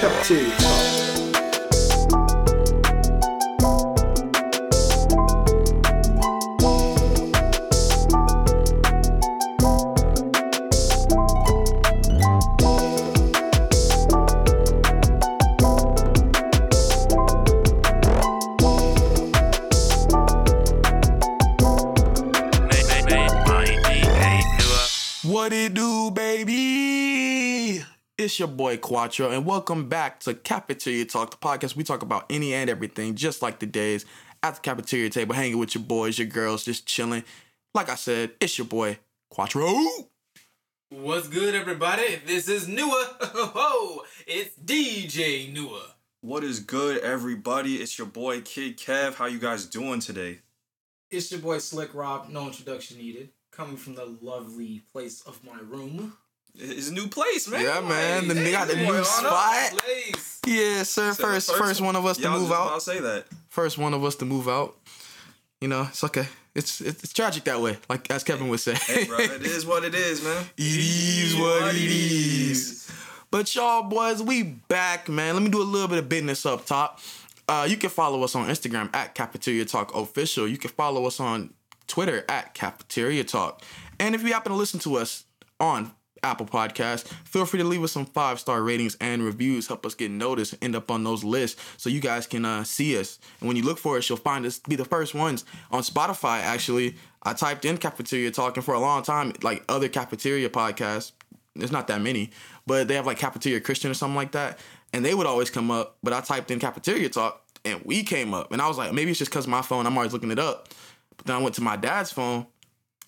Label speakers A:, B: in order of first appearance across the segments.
A: Cafeteria
B: It's your boy Quattro, and welcome back to Cafeteria Talk, the podcast. We talk about any and everything, just like the days at the cafeteria table, hanging with your boys, your girls, just chilling. Like I said, it's your boy Quattro.
C: What's good, everybody? This is Nua. Oh, it's DJ Nua.
D: What is good, everybody? It's your boy Kid Kev. How you guys doing today?
C: It's your boy Slick Rob. No introduction needed. Coming from the lovely place of my room.
D: It's a new place, man.
B: Yeah, man. The nigga got the new spot. Yeah, sir. First, first one of us to
D: yeah, I was
B: move out.
D: To say that.
B: First one of us to move out. You know, it's okay. It's it's, it's tragic that way, like as Kevin would say.
D: Hey, bro, it is what it is, man.
B: It is what it is. But y'all boys, we back, man. Let me do a little bit of business up top. Uh, you can follow us on Instagram at Cafeteria Talk Official. You can follow us on Twitter at Cafeteria Talk. And if you happen to listen to us on Apple Podcasts, feel free to leave us some five star ratings and reviews. Help us get noticed, end up on those lists, so you guys can uh, see us. And when you look for us, you'll find us be the first ones on Spotify. Actually, I typed in Cafeteria talking for a long time, like other cafeteria podcasts, there's not that many, but they have like Cafeteria Christian or something like that, and they would always come up. But I typed in Cafeteria Talk, and we came up, and I was like, maybe it's just because my phone, I'm always looking it up. But then I went to my dad's phone,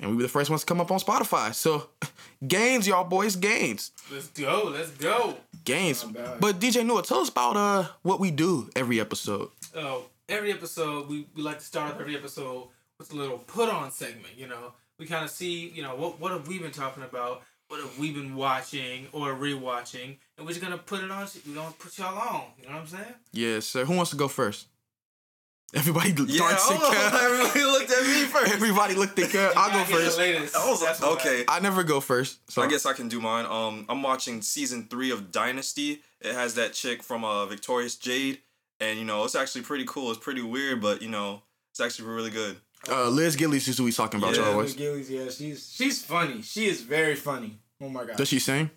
B: and we were the first ones to come up on Spotify. So, gains, y'all boys, gains,
C: Let's go. Let's go.
B: gains. But DJ Nua, tell us about uh what we do every episode.
C: Oh, every episode we, we like to start off every episode with a little put on segment. You know, we kind of see you know what what have we been talking about, what have we been watching or rewatching, and we're just gonna put it on. We're gonna put y'all on. You know what I'm saying?
B: Yes, sir. Who wants to go first? Everybody
D: Yeah,
B: starts to
D: hold Everybody looked at me first.
B: Everybody looked at Kev. I'll go
C: You gotta get the
B: first.
D: I was like, okay.
B: I never go first. So
D: I guess I can do mine. Um, I'm watching season three of Dynasty. It has that chick from uh Victorious Jade, and you know it's actually pretty cool. It's pretty weird, but you know it's actually really good.
B: uh, Liz Gillies is who we talking about,
D: Yeah.
B: y'all
C: Liz. Gillies, yeah, she's she's funny. She is very funny. Oh my god.
B: Does she sing?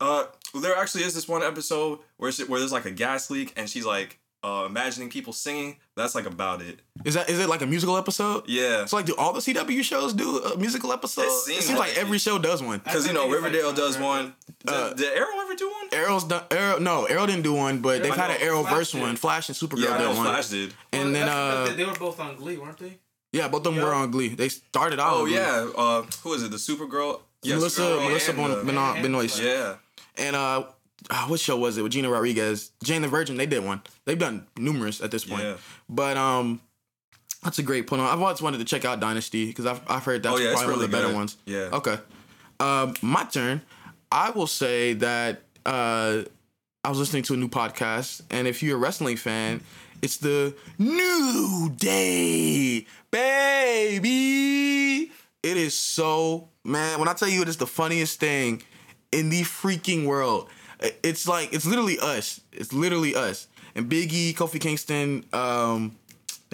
D: Uh, there actually is this one episode where she, where there's like a gas leak, and she's like uh imagining people singing. That's like about it.
B: Is that is it like a musical episode?
D: Yeah.
B: So like, do all the CW shows do a musical episode?
D: It
B: It
D: seems
B: seems, like,
D: like
B: every show does one.
D: Because you know
C: think it's like
D: Riverdale does one. Did,
B: Uh,
D: did Arrow ever do one?
B: Arrow's done. Arrow, no, Arrow didn't do one, but they've
D: I
B: had an
D: know,
B: Arrowverse
C: Flash did.
B: one. Flash and Supergirl
D: Yeah,
B: did one.
D: Flash did.
B: And then uh,
C: they were both on Glee, weren't they?
B: yeah, both of them were on Glee. They started out.
D: Oh
B: Glee.
D: yeah. Uh, who is it? The Supergirl. Yeah,
B: Melissa
D: Supergirl
B: Melissa
D: and
B: bon,
D: the-
B: Benoit,
C: and-
B: Benoist.
D: Yeah.
B: And uh, ah, what show was it with Gina Rodriguez? Jane the Virgin. They did one. They've done numerous at this point.
D: Yeah.
B: But um, that's a great point. I've always wanted to check out Dynasty because I've I've heard that's
D: Oh, yeah,
B: probably one of the
D: really
B: better
D: good.
B: ones.
D: Yeah.
B: Okay. Um, my turn. I will say that uh, I was listening to a new podcast, and if you're a wrestling fan, it's the New Day, baby. It is so man. When I tell you, it is the funniest thing in the freaking world. It's like it's literally us. It's literally us. And Biggie, Kofi Kingston, um,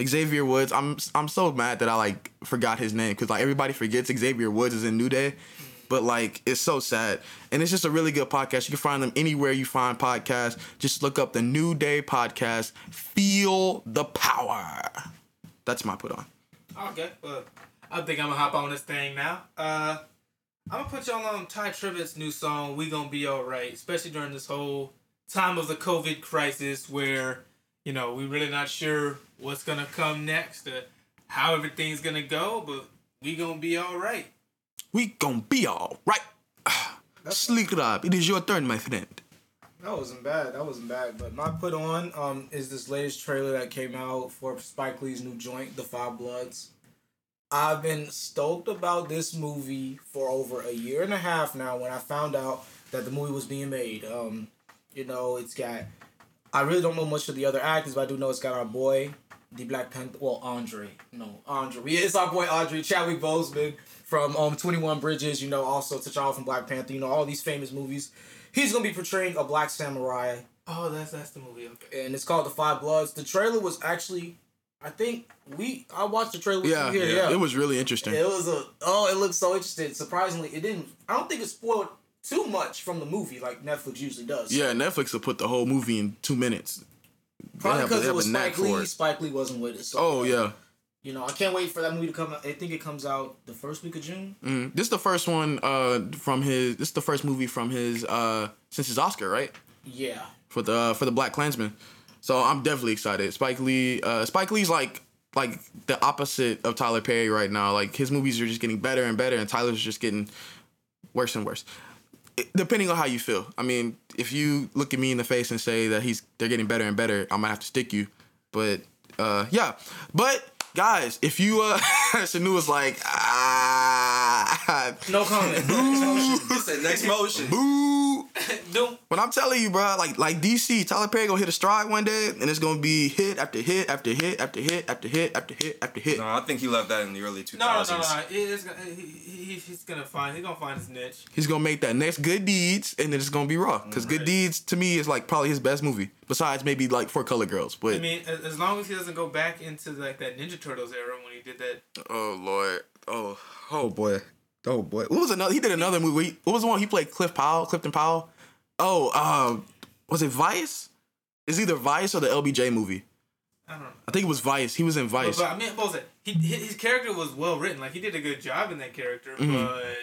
B: Xavier Woods. I'm I'm so mad that I like forgot his name because like everybody forgets Xavier Woods is in New Day, but like it's so sad. And it's just a really good podcast. You can find them anywhere you find podcasts. Just look up the New Day podcast. Feel the power. That's my put on.
C: Okay, well, I think I'm gonna hop on this thing now. Uh, I'm gonna put y'all on Tye Tribbett's new song, We Gonna Be Alright, especially during this whole time of the COVID crisis where, you know, we really not sure what's gonna come next, uh, how everything's gonna go, but we gonna be alright.
B: We gonna be all right. Sleek it up. It is your turn, my friend.
E: That wasn't bad. That wasn't bad. But my put on um is this latest trailer that came out for Spike Lee's new joint, The Five Bloods. I've been stoked about this movie for over a year and a half now. When I found out that the movie was being made, um, you know, it's got. I really don't know much of the other actors, but I do know it's got our boy, the Black Panther. Well, Andre. No, Andre. Yeah, it's our boy Andre Chadwick Boseman from um Twenty One Bridges. You know, also T'Challa from Black Panther. You know, all these famous movies. He's gonna be portraying a black samurai
C: Oh, that's that's the movie. Okay.
E: and it's called The Five Bloods. The trailer was actually, I think we I watched the trailer
B: Yeah,
E: here. Yeah,
B: it was really interesting.
E: It was a oh, it looked so interesting. Surprisingly, it didn't. I don't think it spoiled too much from the movie like Netflix usually does.
B: Yeah, Netflix will put the whole movie in two minutes.
E: probably because it was Spike Lee. Spike Lee wasn't with it. So,
B: Oh yeah,
E: you know I can't wait for that movie to come out. I think it comes out the first week of June.
B: mm. this is the first one uh, from his. This is the first movie from his uh, since his Oscar, right?
E: Yeah,
B: For the for the Black Klansman. So I'm definitely excited. Spike Lee. Uh, Spike Lee's like like the opposite of Tyler Perry right now. Like his movies are just getting better and better, and Tyler's just getting worse and worse. It- depending on how you feel. I mean, if you look at me in the face and say that he's they're getting better and better, I might have to stick you. But uh, yeah. But guys, if you uh, Sanu was like ah,
E: no comment.
D: Said next motion.
B: boo.
C: Doom.
B: But I'm telling you, bro, like like DC, Tyler Perry gonna hit a stride one day, and it's gonna be hit after hit after hit after hit after hit after hit after hit.
D: No, I think he left that in the early 2000s.
C: No, no, no, no. It's gonna, he, he, he's gonna find. He's gonna find his niche.
B: He's gonna make that next Good Deeds, and then it's gonna be Raw. Cause Good Deeds to me is like probably his best movie, besides maybe like For Color Girls. But
C: I mean, as, as long as he doesn't go back into like that Ninja Turtles era when he did that.
B: oh lord, oh oh boy, oh boy. What was another? He did another movie. What was the one he played? Cliff Powell, Clifton Powell. Oh, um, was it Vice? It's either Vice or the LBJ movie.
C: I don't know.
B: I think it was Vice. He was in Vice.
C: but I mean, what was it? He, his his character was well written. Like he did a good job in that character. But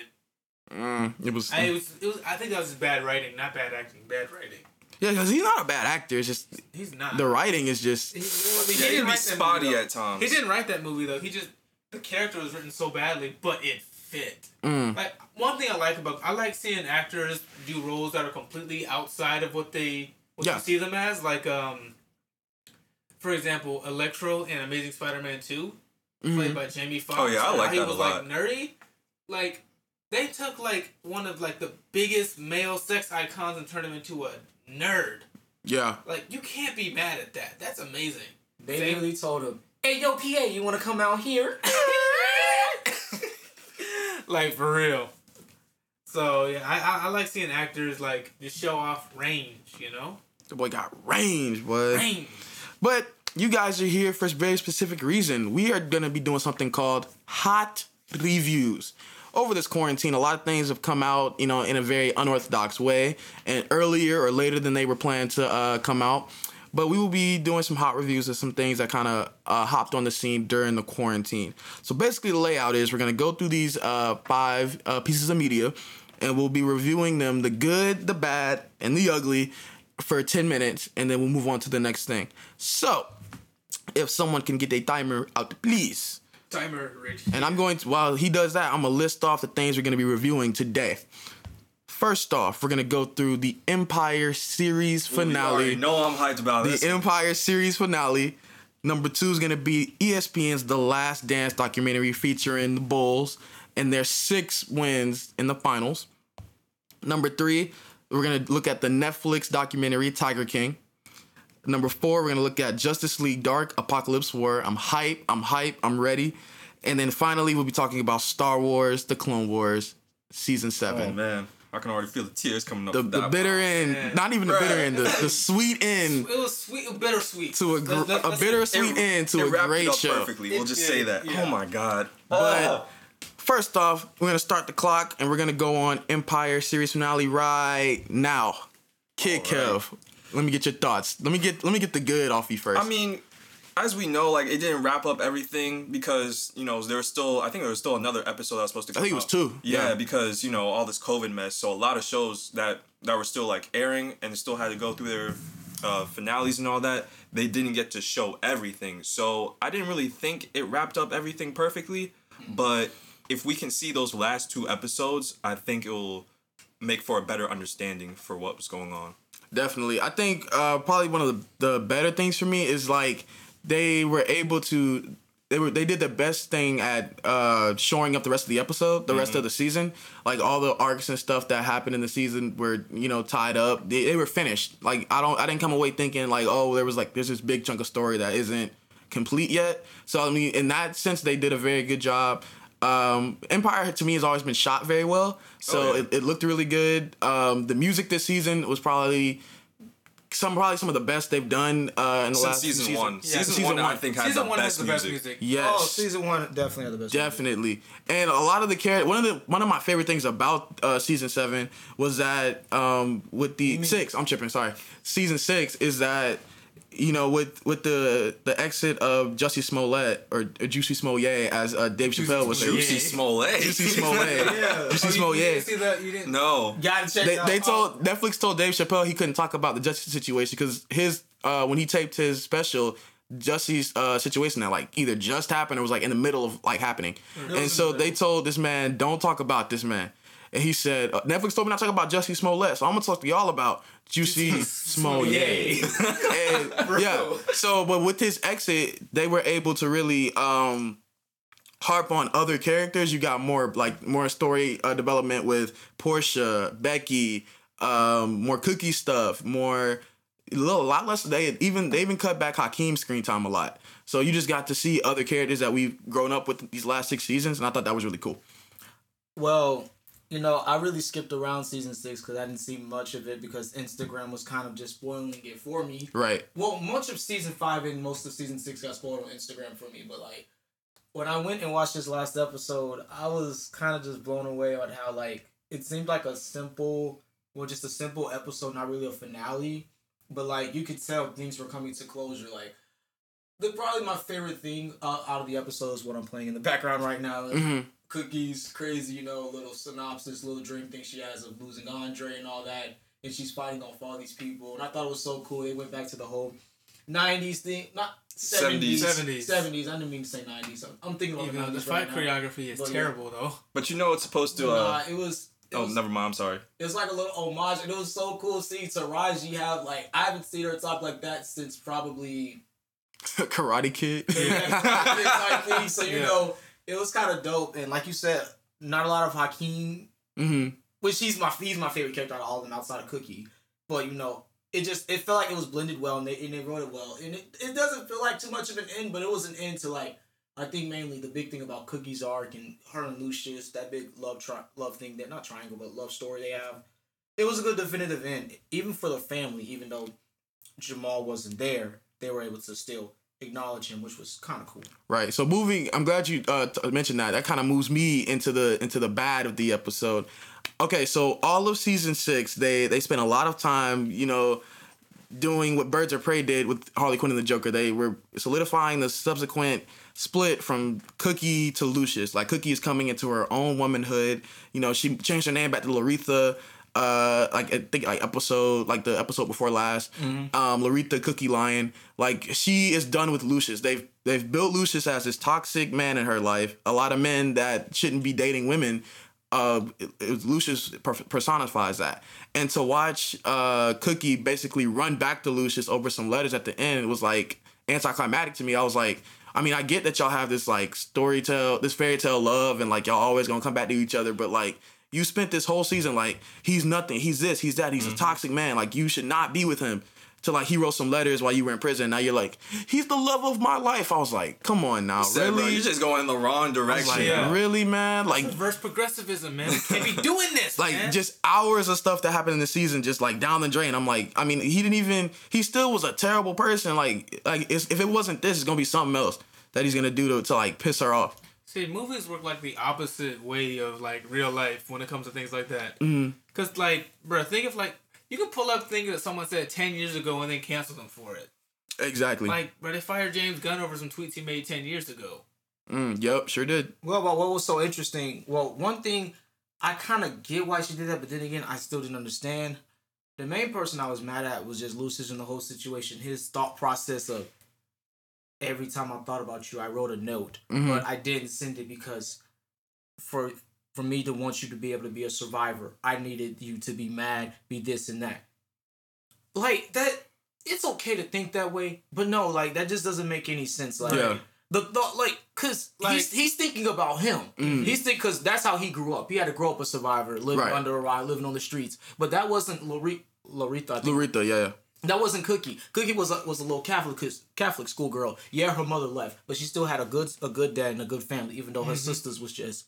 B: Mm, it was.
C: I it was, it was. I think that was just bad writing, not bad acting. Bad writing.
B: Yeah, because he's not a bad actor. It's just
C: He's not.
B: the writing is just.
C: He, I mean,
D: Yeah,
C: he
D: he'd
C: didn't
D: be
C: write that
D: spotty
C: movie, though.
D: at times.
C: He didn't write that movie though. He just the character was written so badly, but it fit.
B: Mm.
C: Like one thing I like about I like seeing actors do roles that are completely outside of what they what
B: Yeah.
C: you see them as. Like um, for example, Electro in Amazing Spider-Man Two,
B: Mhm.
C: played by Jamie Foxx.
D: Oh, yeah, I like
C: how he
D: that a
C: was
D: lot.
C: like nerdy. Like they took like one of like the biggest male sex icons and turned him into a nerd.
B: Yeah.
C: Like you can't be mad at that. That's amazing.
E: They
C: Same-
E: literally told him, "Hey, yo, PA, you want to come out here?"
C: like for real. So yeah, I, I I like seeing actors like just show off range, you know,
B: The boy got range, boy.
C: range.
B: But you guys are here for a very specific reason. We are gonna be doing something called hot reviews. Over this quarantine, a lot of things have come out, you know, in a very unorthodox way, and earlier or later than they were planned to uh, come out. But we will be doing some hot reviews of some things that kind of uh, hopped on the scene during the quarantine. So basically, the layout is we're gonna go through these uh, five uh, pieces of media, and we'll be reviewing them, the good, the bad, and the ugly, for 10 minutes, and then we'll move on to the next thing. So, if someone can get their timer out, please.
C: Timer Rich.
B: And I'm going to, while he does that, I'm going to list off the things we're going to be reviewing today. First off, we're to go through the Empire series finale.
D: know I'm hyped about this.
B: The Empire series finale. Number two is to be ESPN's The Last Dance documentary featuring the Bulls and their six wins in the finals. Number three, we're to look at the Netflix documentary Tiger King. Number four, we're to look at Justice League Dark Apocalypse War. I'm hype, I'm hype, I'm ready. And then finally, we'll be talking about Star Wars The Clone Wars Season 7
D: oh man, I can already feel the tears coming up.
B: the, the bitter
D: one.
B: end,
C: Yeah.
B: not even the bitter end, the, the sweet end
C: It was sweet, bittersweet.
B: to a gr-
C: Let's- let's-
B: a
C: let's-
B: bittersweet end to
D: it
B: a
D: wrapped it
B: great
D: up
B: show.
D: perfectly. We'll
C: It
D: just
C: did,
D: say that.
C: Oh yeah.
D: Oh my god.
B: But uh, first off, we're gonna start the clock and we're gonna go on Empire series finale right now. Kid
D: All right.
B: Kev, let me get your thoughts. Let me get let me get the good off you first.
D: I mean, as we know, like it didn't wrap up everything because you know there was still. I think there was still another episode that was supposed to.
B: I think it was two,
D: Yeah,
B: yeah.
D: because you know all this COVID mess. So a lot of shows that that were still like airing and still had to go through their uh, finales and all that. They didn't get to show everything. So I didn't really think it wrapped up everything perfectly. But if we can see those last two episodes, I think it will make for a better understanding for what was going on.
B: Definitely. I think uh, probably one of the, the better things for me is like they were able to they were they did the best thing at uh, showing up the rest of the episode, the rest of the season. Like all the arcs and stuff that happened in the season were you know tied up. They, they were finished. Like I don't I didn't come away thinking like oh there was like there's this big chunk of story that isn't complete yet. So I mean in that sense they did a very good job. Um, Empire to me has always been shot very well, so
D: Oh, yeah.
B: it, it looked really good. Um, the music this season was probably some probably some of the best they've done uh, in the
D: Since
B: last
D: season,
B: season.
D: one.
C: Yeah.
D: Season,
B: Season
D: one, I think, had
C: Season
D: the
C: one
D: best
C: has the best
D: music.
C: music.
B: Yes.
E: Oh, season one definitely had the best.
B: Definitely, and a lot of the character. One of the one of my favorite things about uh, season seven was that um, with the six. I'm tripping. Sorry, season six is that you know with with the the exit of Jussie Smollett or, or Juicy Smollett as uh, Dave Chappelle was
C: Smollett.
D: Juicy Smollett.
B: Juicy Smollett.
E: Yeah.
B: Juicy
C: Oh, you, you
B: Smollett.
C: didn't see that? You didn't.
D: no.
E: Gotta check
B: They,
E: out.
B: they
E: oh,
B: told Netflix told Dave Chappelle he couldn't talk about the Jussie situation because his uh, when he taped his special, Jussie's uh, situation that like either just happened or was like in the middle of like happening, and so they told this man don't talk about this man, and he said uh, Netflix told me not to talk about Jussie Smollett, so I'm gonna talk to y'all about Juicy Smollett. and, yeah, so but with this exit, they were able to really um harp on other characters. You got more like more story uh, development with Portia, Becky, um, more cookie stuff, more a little a lot less. They even they even cut back Hakeem's screen time a lot. So you just got to see other characters that we've grown up with these last six seasons, and I thought that was really cool.
E: Well, you know, I really skipped around season six because I didn't see much of it because Instagram was kind of just spoiling it for me.
B: Right.
E: Well, much of season five and most of season six got spoiled on Instagram for me, but like when I went and watched this last episode, I was kind of just blown away on how like it seemed like a simple, well, just a simple episode, not really a finale, but like you could tell things were coming to closure. Like the probably my favorite thing uh, out of the episode is what I'm playing in the background right now.
B: hmm
E: Cookies, crazy, you know, little synopsis, little dream thing she has of losing Andre and all that, and she's fighting off all these people. And I thought it was so cool. They went back to the whole '90s thing, not '70s,
C: 70s.
E: '70s. I didn't mean to say '90s. I'm, I'm thinking
C: Even
E: about
C: though
E: the
C: the fight
E: right now.
C: choreography is
E: But, yeah.
C: terrible though.
D: But you know it's supposed to.
E: But,
D: Uh,
E: nah, it was. It
D: oh,
E: was,
D: never mind. I'm sorry.
E: It was like a little homage, and it was so cool seeing Taraji have like I haven't seen her talk like that since probably
B: Karate Kid.
E: type thing. So you
C: Yeah.
E: know, it was kind of dope. And like you said, not a lot of Hakeem
B: hmm
E: which he's my he's my favorite character out of all of them outside of Cookie. But you know, it just it felt like it was blended well and they and they wrote it well. And it, it doesn't feel like too much of an end, but it was an end to like I think mainly the big thing about Cookie's arc and her and Lucius, that big love tri- love thing that not triangle but love story they have. It was a good definitive end, even for the family. Even though Jamal wasn't there, they were able to still acknowledge him, which was kind of cool.
B: Right. So moving, I'm glad you uh, mentioned that. That kind of moves me into the into the bad of the episode. Okay, so all of season six, they they spent a lot of time, you know, doing what Birds of Prey did with Harley Quinn and the Joker. They were solidifying the subsequent split from Cookie to Lucius. Like Cookie is coming into her own womanhood. You know, she changed her name back to Loretha. Uh, like I think like episode like the episode before last. Um, Loretha Cookie Lyon. Like she is done with Lucius. They've they've built Lucius as this toxic man in her life. A lot of men that shouldn't be dating women uh, it, it, Lucius personifies that. And to watch uh, Cookie basically run back to Lucius over some letters at the end was like anticlimactic to me. I was like, I mean, I get that y'all have this like story tale, this fairy tale love, and like y'all always gonna come back to each other, but like you spent this whole season like he's nothing, he's this, he's that, he's a mm-hmm. toxic man. Like you should not be with him. To like he wrote some letters while you were in prison. Now you're like, he's the love of my life. I was like, come on now,
D: Said, bro,
B: really?
D: you're just going in the wrong direction.
B: like,
C: Yeah.
B: really, man? Like
C: Reverse progressivism, man. We can't be doing this.
B: like
C: man.
B: just hours of stuff that happened in the season just like down the drain i'm like i mean he didn't even he still was a terrible person like like it's, if it wasn't this it's gonna be something else that he's gonna do to, to like piss her off
C: See, movies work like the opposite way of like real life when it comes to things like that.
B: Mm-hmm.
C: Cause like, bro, think of like you can pull up things that someone said ten years ago and then cancel them for it.
B: exactly
C: Like, bro, they fired James Gunn over some tweets he made ten years ago.
B: mm, yep sure did
E: Well, but what was so interesting? Well, one thing I kind of get why she did that, but then again, I still didn't understand. The main person I was mad at was just Lucius in the whole situation. His thought process of every time I thought about you, I wrote a note,
B: Mhm.
E: but I didn't send it because for for me to want you to be able to be a survivor, I needed you to be mad, be this and that. Like that, it's okay to think that way, but no, like that just doesn't make any sense. Like
B: Yeah.
E: the thought, like, cause
C: Like-
E: he's he's thinking about him.
B: Mm.
E: He's think because that's how he grew up. He had to grow up a survivor, living
B: Right.
E: under a rock, living on the streets. But that wasn't Lore- Loretha. I think.
B: Larita, yeah, yeah.
E: That wasn't Cookie. Cookie was a, was a little Catholic Catholic schoolgirl. Yeah, her mother left, but she still had a good a good dad and a good family, even though her mm-hmm. sisters was just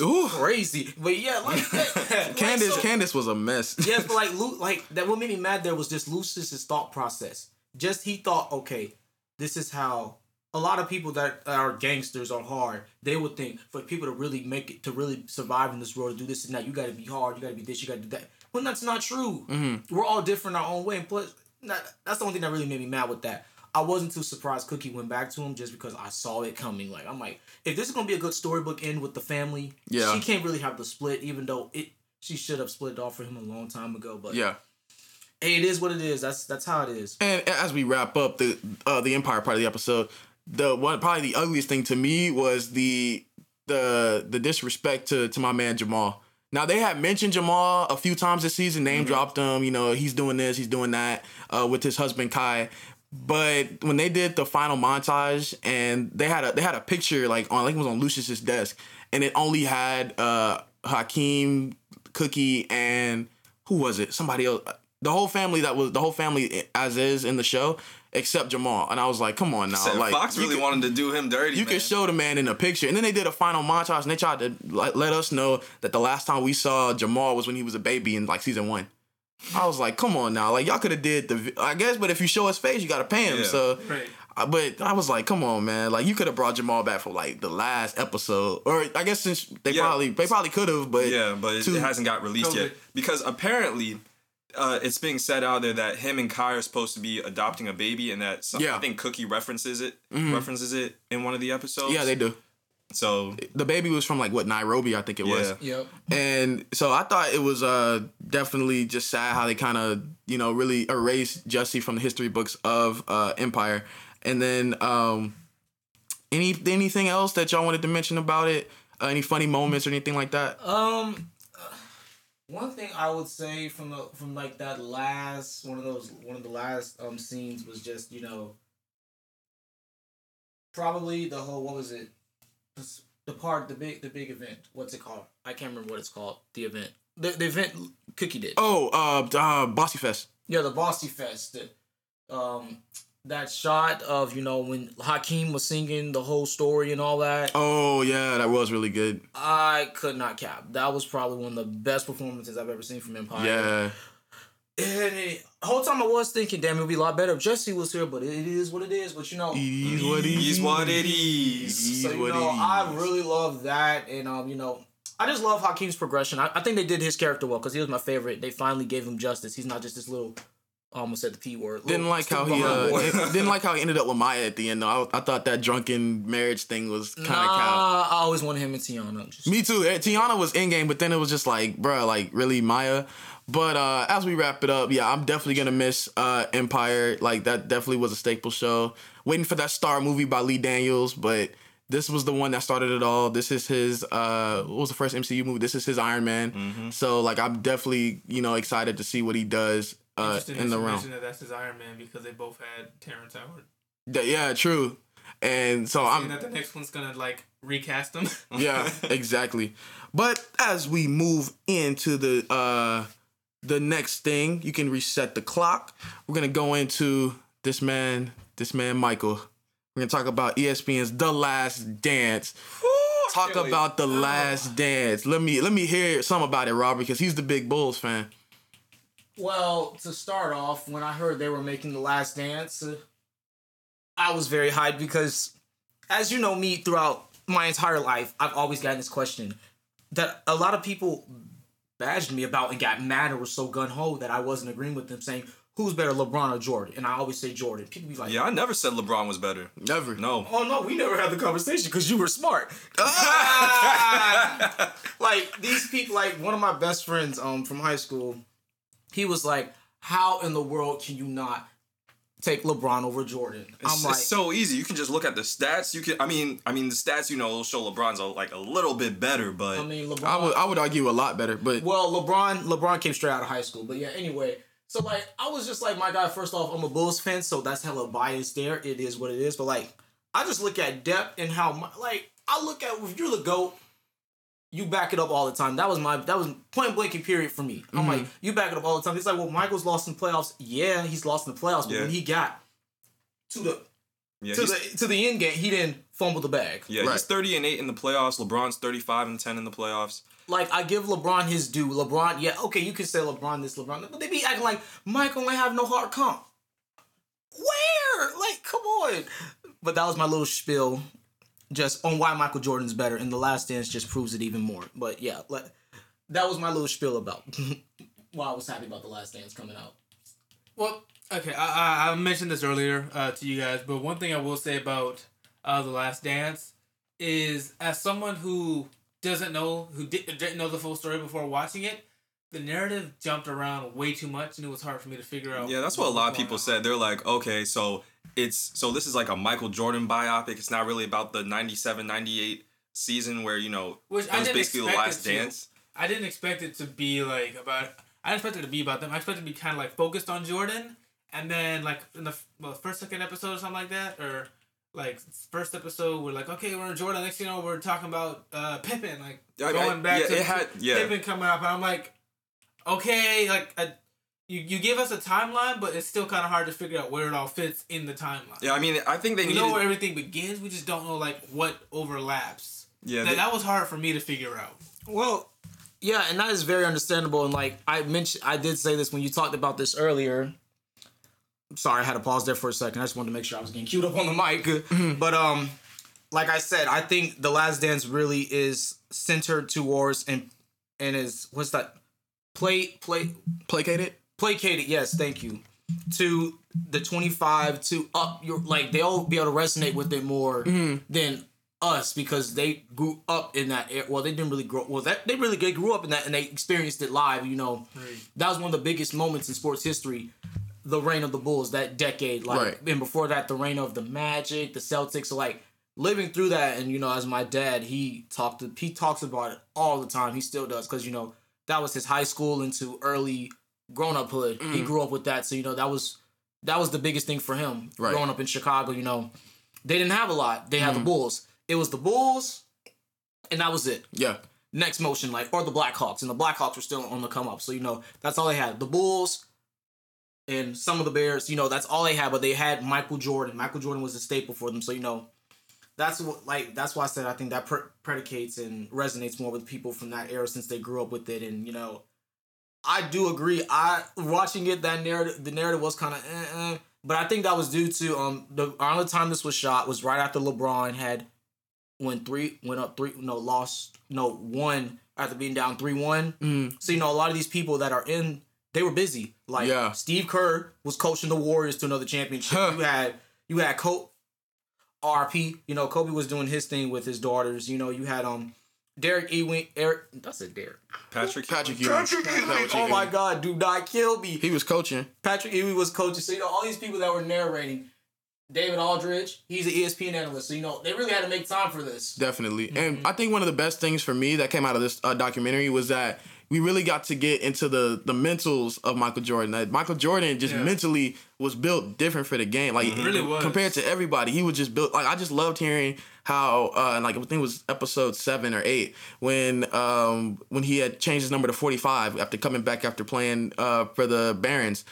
B: Ooh,
E: crazy. But yeah, like, like
B: Candace,
E: so-
B: Candace was a mess.
E: yes, but like like that what made me mad there was just Lucius's thought process. Just he thought, okay, this is how a lot of people that are gangsters are hard. They would think for people to really make it to really survive in this world, to do this and that, you gotta be hard, you gotta be this, you gotta do that. When that's not true. We're all different our own way. And plus that, that's the only thing that really made me mad with that. I wasn't too surprised Cookie went back to him just because I saw it coming. Like I'm like, if this is gonna be a good storybook end with the family,
B: Yeah.
E: she can't really have the split, even though it she should have split it off for him a long time ago. But
B: Yeah.
E: hey, it is what it is. That's that's how it is.
B: And as we wrap up the uh, the Empire part of the episode, the one probably the ugliest thing to me was the the the disrespect to to my man Jamal. Now they had mentioned Jamal a few times this season, name dropped him. You know he's doing this, he's doing that uh, with his husband Kai. But when they did the final montage and they had a they had a picture like on like it was on Lucius's desk, and it only had uh Hakeem, Cookie, and who was it? Somebody else. The whole family that was the whole family as is in the show, except Jamal. And I was like, come on now,
D: Said
B: like
D: Fox really
B: could-
D: wanted to do him dirty.
B: you
D: man.
B: can show the man in a picture. And then they did a final montage and they tried to like, let us know that the last time we saw Jamal was when he was a baby in like season one. I was like, come on now. Like, y'all could have did the, I guess, but if you show his face, you got to pay him.
D: Yeah.
B: So,
C: Right.
B: uh, but I was like, come on, man. Like, you could have brought Jamal back for like the last episode. Or I guess since they
D: Yeah.
B: probably, they probably could have, but
D: Yeah, but it,
B: Two-
D: it hasn't got released yet because apparently. Uh, it's being said out there that him and Kai are supposed to be adopting a baby, and that some,
B: Yeah.
D: I think Cookie references it references it in one of the episodes.
B: yeah, they do.
D: So
B: The baby was from like what, Nairobi, I think it was.
E: Yep.
B: And so I thought it was uh definitely just sad how they kind of you know really erased Jussie from the history books of uh Empire. And then um any anything else that y'all wanted to mention about it? Uh, any funny moments or anything like that?
E: Um, one thing I would say from the from like that last one of those one of the last um scenes was just you know probably the whole what was it? The part the big the big event. What's it called? I can't remember what it's called. The event. The the event Cookie did.
B: Oh, uh, uh Bossy Fest.
E: yeah the Bossy Fest. The, um that shot of you know when Hakeem was singing the whole story and all that
B: Oh yeah, that was really good.
E: I could not cap that was probably one of the best performances I've ever seen from Empire
B: Yeah.
E: And it, the whole time I was thinking, damn, it would be a lot better if Jussie was here, but it is what it is. But you know,
B: It is what it
D: It is what it
B: is.
D: is.
E: so you
B: what
E: know, I really love that, and um, you know, I just love Hakeem's progression. I, I think they did his character well because he was my favorite. They finally gave him justice. He's not just this little. Almost said the p word.
B: Didn't like how he uh, didn't like how he ended up with Maya at the end though. I, I thought that drunken marriage thing was kind of
E: Nah,
B: cow.
E: I always wanted him and Tiana. Just,
B: Me too. Eh, Tiana was in game, but then it was just like, bruh, like really Maya. But uh as we wrap it up, yeah, I'm definitely gonna miss uh Empire. Like that definitely was a staple show. Waiting for that Star movie by Lee Daniels, but this was the one that started it all. This is his uh what was the first MCU movie? This is his Iron Man. So like I'm definitely, you know, excited to see what he does uh in the realm.
C: that that's his Iron Man because they both had Terrence Howard.
B: Th- Yeah, true. And so I'm
C: that the next one's gonna like recast them.
B: yeah, exactly. But as we move into the uh the next thing, you can reset the clock. We're gonna go into this man, this man Michael. We're gonna talk about ESPN's The Last Dance. Talk about The Last Dance. Let me let me hear some about it, Robert, because he's the big Bulls fan.
E: Well, to start off, when I heard they were making The Last Dance, I was very hyped because, as you know me, throughout my entire life, I've always gotten this question that a lot of people badged me about and got mad or were so gun ho that I wasn't agreeing with them, saying, Who's better, LeBron or Jordan? And I always say Jordan. People be like,
D: Yeah, I never said LeBron was better.
B: Never.
D: No.
E: Oh no, we never had the conversation because you were smart. like these people, like one of my best friends um from high school, he was like, "How in the world can you not take LeBron over Jordan?"
D: It's,
E: I'm like,
D: it's so easy. You can just look at the stats. You can. I mean, I mean the stats. You know, will show LeBron's a, like a little bit better, but
E: I mean, LeBron.
B: I would I would argue a lot better, but
E: well, LeBron, LeBron came straight out of high school, but yeah. Anyway, so like, I was just like, my guy. First off, I'm a Bulls fan, so that's hella biased there. It is what it is, but like, I just look at depth and how, my, like, I look at if you're the goat. You back it up all the time. That was my that was point blank period for me. I'm mm-hmm. like, you back it up all the time. It's like, well, Michael's lost in the playoffs. Yeah, he's lost in the playoffs, but
D: Yeah.
E: when he got to the
D: Yeah,
E: to the to the end game, he didn't fumble the bag.
D: Yeah,
B: Right.
D: he's 30 and 8 in the playoffs. LeBron's 35 and 10 in the playoffs.
E: Like I give LeBron his due. LeBron, yeah, okay, you can say LeBron this, LeBron, that, but they be acting like Michael ain't have no hard comp. Where? Like, come on. But that was my little spiel, just on why Michael Jordan's better, and the Last Dance just proves it even more. But yeah, like, that was my little spiel about why I was happy about the Last Dance coming out.
C: Well, okay, I, I, I mentioned this earlier uh, to you guys, but one thing I will say about uh, The Last Dance is as someone who doesn't know, who di- didn't know the full story before watching it, the narrative jumped around way too much and it was hard for me to figure out.
D: Yeah, that's what a lot of people
C: on.
D: said. They're like, okay, so it's so this is like a Michael Jordan biopic. It's not really about the 97 98 season where, you know,
C: Which
D: it was basically the last
C: to.
D: dance.
C: I didn't expect it to be like about. I didn't expect it to be about them. I expected it to be kind of like focused on Jordan, and then like in the well, first second episode or something like that, or like first episode we're like okay we're in Jordan. Next thing you know we're talking about uh, Pippen like
D: Yeah, I-
C: going back
D: yeah,
C: to
D: it had- yeah.
C: Pippen coming up, and I'm like, okay, like I, you you give us a timeline, but it's still kind of hard to figure out where it all fits in the timeline.
D: Yeah, I mean, I think they
C: we
D: needed.
C: know where everything begins. We just don't know like what overlaps.
D: yeah,
C: that,
D: they-
C: that was hard for me to figure out.
E: Well, yeah, and that is very understandable. And like I mentioned, I did say this when you talked about this earlier. I'm sorry, I had to pause there for a second. I just wanted to make sure I was getting queued up on the mic. But um, like I said, I think the Last Dance really is centered towards and and is what's that? Play play
B: Placated.
E: Placated. Yes, thank you. To the 25 to up your like they'll be able to resonate with it more mm-hmm. than us because they grew up in that era. Well, they didn't really grow. Well, that they really they grew up in that and they experienced it live. You know, that was one of the biggest moments in sports history. The reign of the Bulls that decade, like,
B: Right.
E: and before that, the reign of the Magic, the Celtics. So like living through that, and you know, as my dad, he talked. He talks about it all the time. He still does because you know that was his high school into early grown uphood. He mm. grew up with that, so you know that was that was the biggest thing for him
B: Right.
E: growing up in Chicago. You know, they didn't have a lot. They had the mm. Bulls. It was the Bulls, and that was it.
B: Yeah.
E: Next motion, like or the Blackhawks, and the Blackhawks were still on the come up. So you know that's all they had. The Bulls and some of the Bears. You know that's all they had. But they had Michael Jordan. Michael Jordan was a staple for them. So you know. That's what like that's why I said I think that pre- predicates and resonates more with people from that era since they grew up with it and you know I do agree. I watching it that narrative the narrative was kind of eh, eh, but I think that was due to um the around the time this was shot was right after LeBron had went three went up three no lost no one after being down three one.
B: Mm.
E: So you know a lot of these people that are in they were busy. Like
B: Yeah.
E: Steve Kerr was coaching the Warriors to another championship.
B: Huh.
E: You had you had Kobe RP. You know Kobe was doing his thing with his daughters. You know you had um Derek Ewing Eric. That's a Derek.
D: Patrick.
B: Patrick Ewing.
E: Patrick
B: Is that
E: Ewing. Oh my? God, do not kill me.
B: He was coaching.
E: Patrick Ewing was coaching. So, you know, all these people that were narrating, David Aldridge, he's an ESPN analyst. So, you know, they really had to make time for this.
B: Definitely. And I think one of the best things for me that came out of this uh, documentary was that we really got to get into the the mentals of Michael Jordan. That Michael Jordan just
C: Yeah.
B: mentally was built different for the game. Like
C: really was.
B: compared to everybody, he was just built. Like I just loved hearing how uh like I think it was episode seven or eight when um when he had changed his number to forty five after coming back after playing uh for the Barons,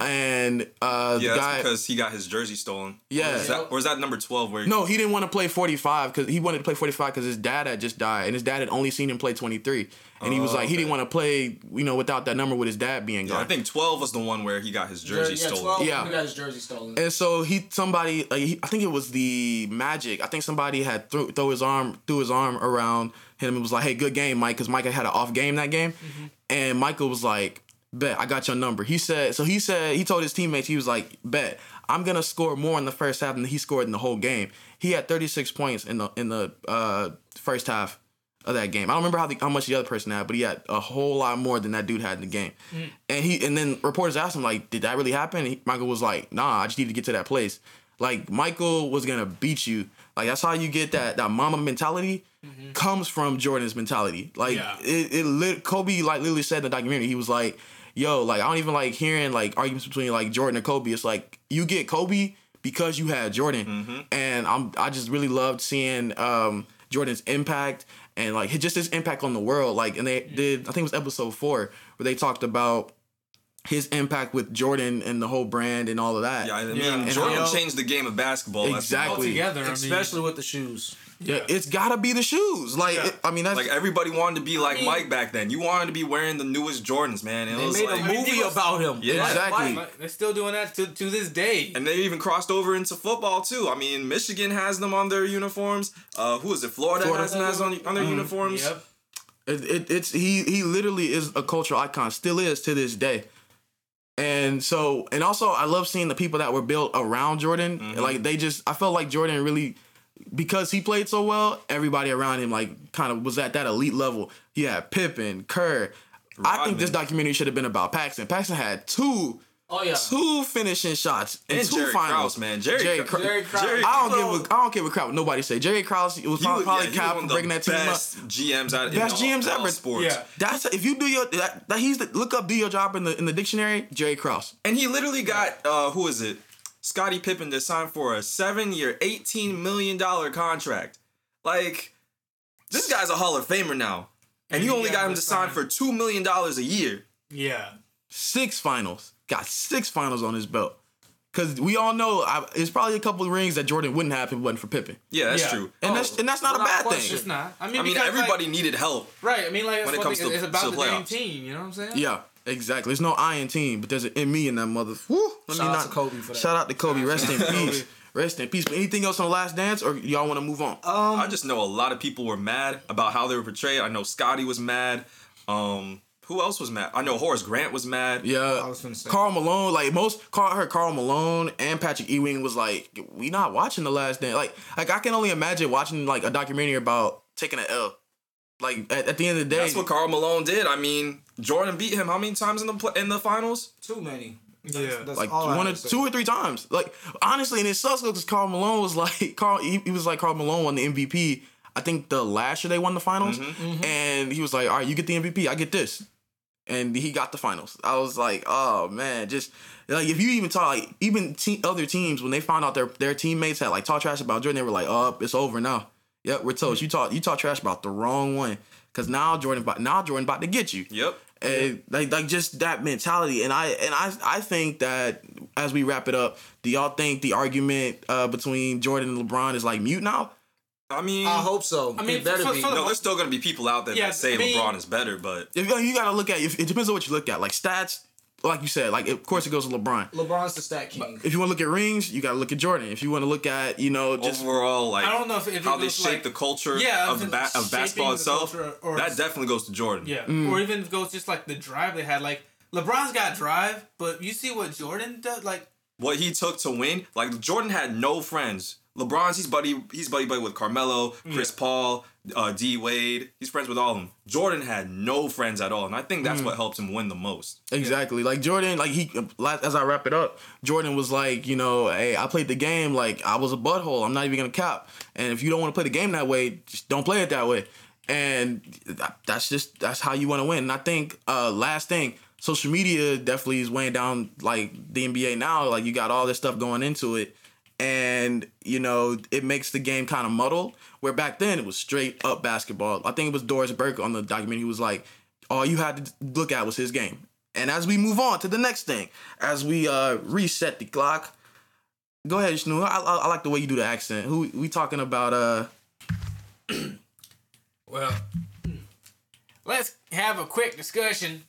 B: and uh
D: Yeah,
B: the guy.
D: because he got his jersey stolen.
B: Yeah.
D: Or is that, or is that number 12 where
B: No, he didn't want to play 45 because he wanted to play 45 because his dad had just died and his dad had only seen him play 23. And he was
D: Oh,
B: like, he didn't want to play, you know, without that number with his dad being
D: Yeah,
B: gone.
D: I think 12 was the one where he got his jersey
E: yeah,
D: stolen.
E: 12, He got his jersey stolen.
B: and so he, somebody, like, he, I think it was the Magic. I think somebody had threw, throw his arm, threw his arm around him and was like, hey, good game, Mike, because Mike had an off game that game. And Michael was like, bet, I got your number. He said, so he said, he told his teammates, he was like, bet, I'm gonna score more in the first half than he scored in the whole game. He had 36 points in the in the uh, first half of that game. I don't remember how the, how much the other person had, but he had a whole lot more than that dude had in the game. Mm. And he and then reporters asked him like, "Did that really happen?" He, Michael was like, "Nah, I just need to get to that place." Like Michael was gonna beat you. Like that's how you get that that Mamba mentality. Mm-hmm. Comes from Jordan's mentality. Like
C: Yeah.
B: it, it lit, Kobe like literally said in the documentary. He was like, "Yo, like I don't even like hearing like arguments between like Jordan and Kobe. It's like you get Kobe because you had Jordan, mm-hmm. and I'm I just really loved seeing um Jordan's impact and like just his impact on the world. Like, and they did I think it was episode four where they talked about his impact with Jordan and the whole brand and all of that.
D: Yeah, I mean,
C: Yeah. And
D: Jordan
B: how-
D: changed the game of basketball.
B: Exactly.
D: problem.
C: Together, I mean,
E: Especially with the shoes.
B: Yeah, it's gotta be the shoes. Like,
C: Yeah.
B: it- I mean, that's
D: Like everybody wanted to be like
C: mean-
D: Mike back then. You wanted to be wearing the newest Jordans, man. And it
E: They
D: was
E: made
D: like,
E: a movie
C: people-
E: about him.
D: Yeah.
B: exactly.
C: Like, they're still doing that to, to this day.
D: and they even crossed over into football too. I mean, Michigan has them on their uniforms. Uh, who is it? Florida,
B: Florida.
D: has them as on, on their uniforms.
C: Yep.
B: It, it, it's he he literally is a cultural icon, still is to this day. And so, and also, I love seeing the people that were built around Jordan.
D: Mm-hmm.
B: Like they just, I felt like Jordan really, because he played so well, everybody around him like kind of was at that elite level. He had Pippen, Kerr. I think this documentary should have been about Paxson. Paxson had two,
E: Oh yeah.
B: two finishing shots in
D: And
B: two
D: Jerry
B: finals.
D: Krause, man. Jerry,
B: Jerry
D: Krause.
B: Krause.
E: Jerry Krause.
D: Jerry
B: I don't give a I don't give a crap what nobody say. Jerry Krause was
D: He was-
B: probably,
D: yeah,
B: probably
D: he
B: cap
D: one
B: breaking that team up.
D: best GMs out in
B: Best
D: all,
B: GMs
D: all
B: ever.
D: sports.
C: Yeah.
B: That's if you do your that, that he's the look up do your job in the in the dictionary. Jerry Krause.
D: And he literally got uh who is it? Scottie Pippen to sign for a seven year, eighteen million dollar contract. Like, this guy's a Hall of Famer now. And you only
C: got
D: got him to sign for two million dollars a year.
C: Yeah.
B: Six finals. Got six finals on his belt. Cause we all know I, it's probably a couple of rings that Jordan wouldn't have if it wasn't for Pippen,
D: Yeah, that's
C: Yeah.
D: true.
B: and
E: Oh,
B: that's and that's not a bad
E: question.
C: It's
B: thing.
C: not. I mean,
D: I mean,
C: because, like-
D: everybody needed help.
C: right. I mean, like,
D: When it comes
C: thing.
D: to-
C: it's about
D: to
C: the
D: the
C: team. You know what I'm saying?
B: Yeah, exactly. There's no I in team, but there's an in me in that mother. Woo, let
E: Shout
B: me
E: out
B: not,
E: to Kobe for that.
B: Shout out to Kobe. Rest in
C: out to Kobe.
B: peace. Rest in peace. But anything else on the Last Dance, or y'all want to move on?
E: Um,
D: I just know a lot of people were mad about how they were portrayed. I know Scottie was mad. Um, who else was mad? I know Horace Grant was mad.
B: Yeah,
E: I was gonna say.
B: Karl Malone. Like most, Karl, I heard Karl Malone and Patrick Ewing was like, "We not watching the Last Dance." Like, like I can only imagine watching like a documentary about taking an L. Like at, at the end of the day,
D: That's what Karl Malone did. I mean, Jordan beat him how many times in the pl- in the finals?
E: too many.
C: Yeah.
E: That's
B: like
E: all
B: one or two or three times. Like honestly, and it sucks because Karl Malone was like Karl. He, he was like Karl Malone won the MVP. I think the last year they won the finals,
E: Mm-hmm.
B: and he was like, "All right, you get the MVP, I get this," and he got the finals. I was like, "Oh man, just." Like if you even talk like even te- other teams when they found out their their teammates had like talk trash about Jordan, they were like, "Oh, it's over now." Yep, we're toast. You talk you talk trash about the wrong one because now Jordan about now Jordan about to get you
D: Yep.
B: And like like just that mentality and i and i i think that as we wrap it up do y'all think the argument uh between jordan and lebron is like mute now
D: I mean,
E: I hope so.
C: I mean,
E: it better
C: for-
E: be.
C: for the-
D: no, there's still gonna be people out there
C: Yeah,
D: that say
C: I mean-
D: LeBron is better, but
B: if you gotta look at if, it depends on what you look at like stats like you said like of course it goes to lebron
E: LeBron's the stat king.
B: if you want to look at rings you gotta look at jordan if you want to look at you know just
D: overall, like
C: I don't know if, if
D: how
C: it
D: they
C: was
D: shape
C: like,
D: the culture
C: Yeah,
D: of, ba- of basketball itself,
C: or-
D: that definitely goes to Jordan.
C: Yeah,
B: Mm.
C: or even goes just like the drive they had. Like LeBron's got drive, but you see what Jordan does. Like
D: What he took to win, like Jordan had no friends. LeBron's he's buddy he's buddy buddy with Carmelo, Chris Paul, uh, D Wade. He's friends with all of them. Jordan had no friends at all, and I think
C: Mm.
D: that's what helps him win the most.
B: Exactly. Like Jordan, like he as I wrap it up, Jordan was like, you know, hey, I played the game like I was a butthole. I'm not even gonna cap. And if you don't want to play the game that way, just don't play it that way. And that's just that's how you want to win. And I think uh last thing, social media definitely is weighing down like the NBA now. Like you got all this stuff going into it. And you know it makes the game kind of muddled. Where back then it was straight up basketball. I think it was Doris Burke on the documentary. He was like, all you had to look at was his game. And as we move on to the next thing, as we uh reset the clock, go ahead, Shnu. I, I, I like the way you do the accent. Who we talking about? Uh,
C: Well, let's have a quick discussion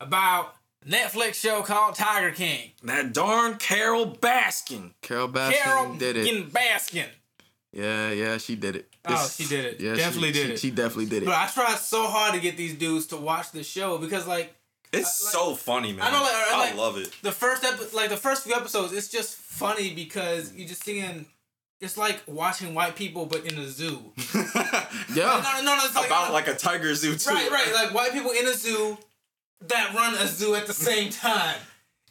C: about Netflix show called Tiger King.
D: That darn Carole Baskin.
B: Carole Baskin
C: Carole
B: did it.
C: King Baskin.
B: Yeah, yeah, she did it.
C: Oh, she did it.
B: Yeah,
C: Definitely
B: she,
C: did
B: she,
C: it.
B: She definitely did it.
C: But I tried so hard to get these dudes to watch the show because, like,
D: It's
C: like-
D: so funny, man.
C: I know, like, I-
D: I
C: like-
D: love it.
C: the first epi- like the first few episodes, it's just funny because you're just seeing. It's like watching white people, but in a zoo.
B: yeah,
C: No, no, no, it's like,
D: About uh, like a tiger zoo too.
C: right, right, like white people in a zoo that run a zoo at the same time.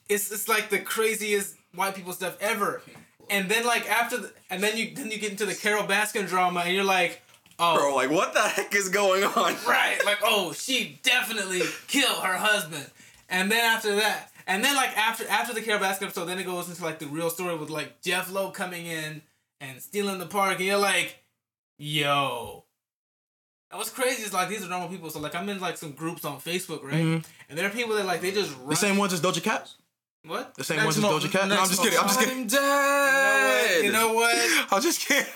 C: It's it's like the craziest white people stuff ever. And then like after, the, and then you then you get into the Carole Baskin drama, and you're like, oh,
D: Bro, like what the heck is going on?
C: right, like oh, she definitely killed her husband. And then after that, and then like after after the Carole Baskin episode, then it goes into like the real story with like Jeff Lowe coming in and stealing the park, and you're like, yo, what's crazy is like these are normal people. So like I'm in like some groups on Facebook, right?
B: Mhm.
C: And there are people that like they just run.
B: The same ones as Doja Cat.
C: What?
B: The same
E: Next
B: ones as Doja Cat. No, I'm just kidding. I'm just kidding.
D: I'm dead.
C: You know what?
B: I was just kidding.
D: Dude,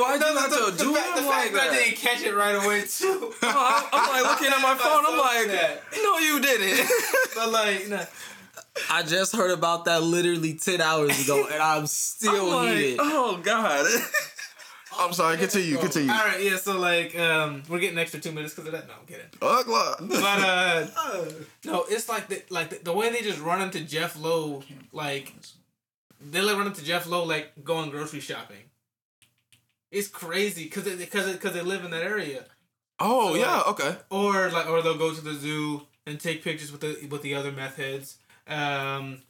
D: why'd you have to
C: the,
D: do
C: fact, the
D: him
C: fact
D: like
C: that I didn't catch it right away too.
D: I'm, I'm like looking at my phone. I'm like,
C: that.
D: no, you didn't.
C: But like, nah.
E: I just heard about that literally ten hours ago, and I'm still
D: I'm like,
E: heated.
D: oh god.
B: I'm sorry. Continue. Continue.
C: All right, yeah. So like, um, we're getting extra two minutes because of that. No, I'm kidding.
B: Ugly.
C: But uh, no, it's like the like the, the way they just run into Jeff Lowe, like they like run into Jeff Lowe like going grocery shopping. It's crazy because because because they live in that area,
B: Oh
C: So,
B: yeah.
C: like-
B: Okay.
C: or like or they'll go to the zoo and take pictures with the with the other meth heads. Um,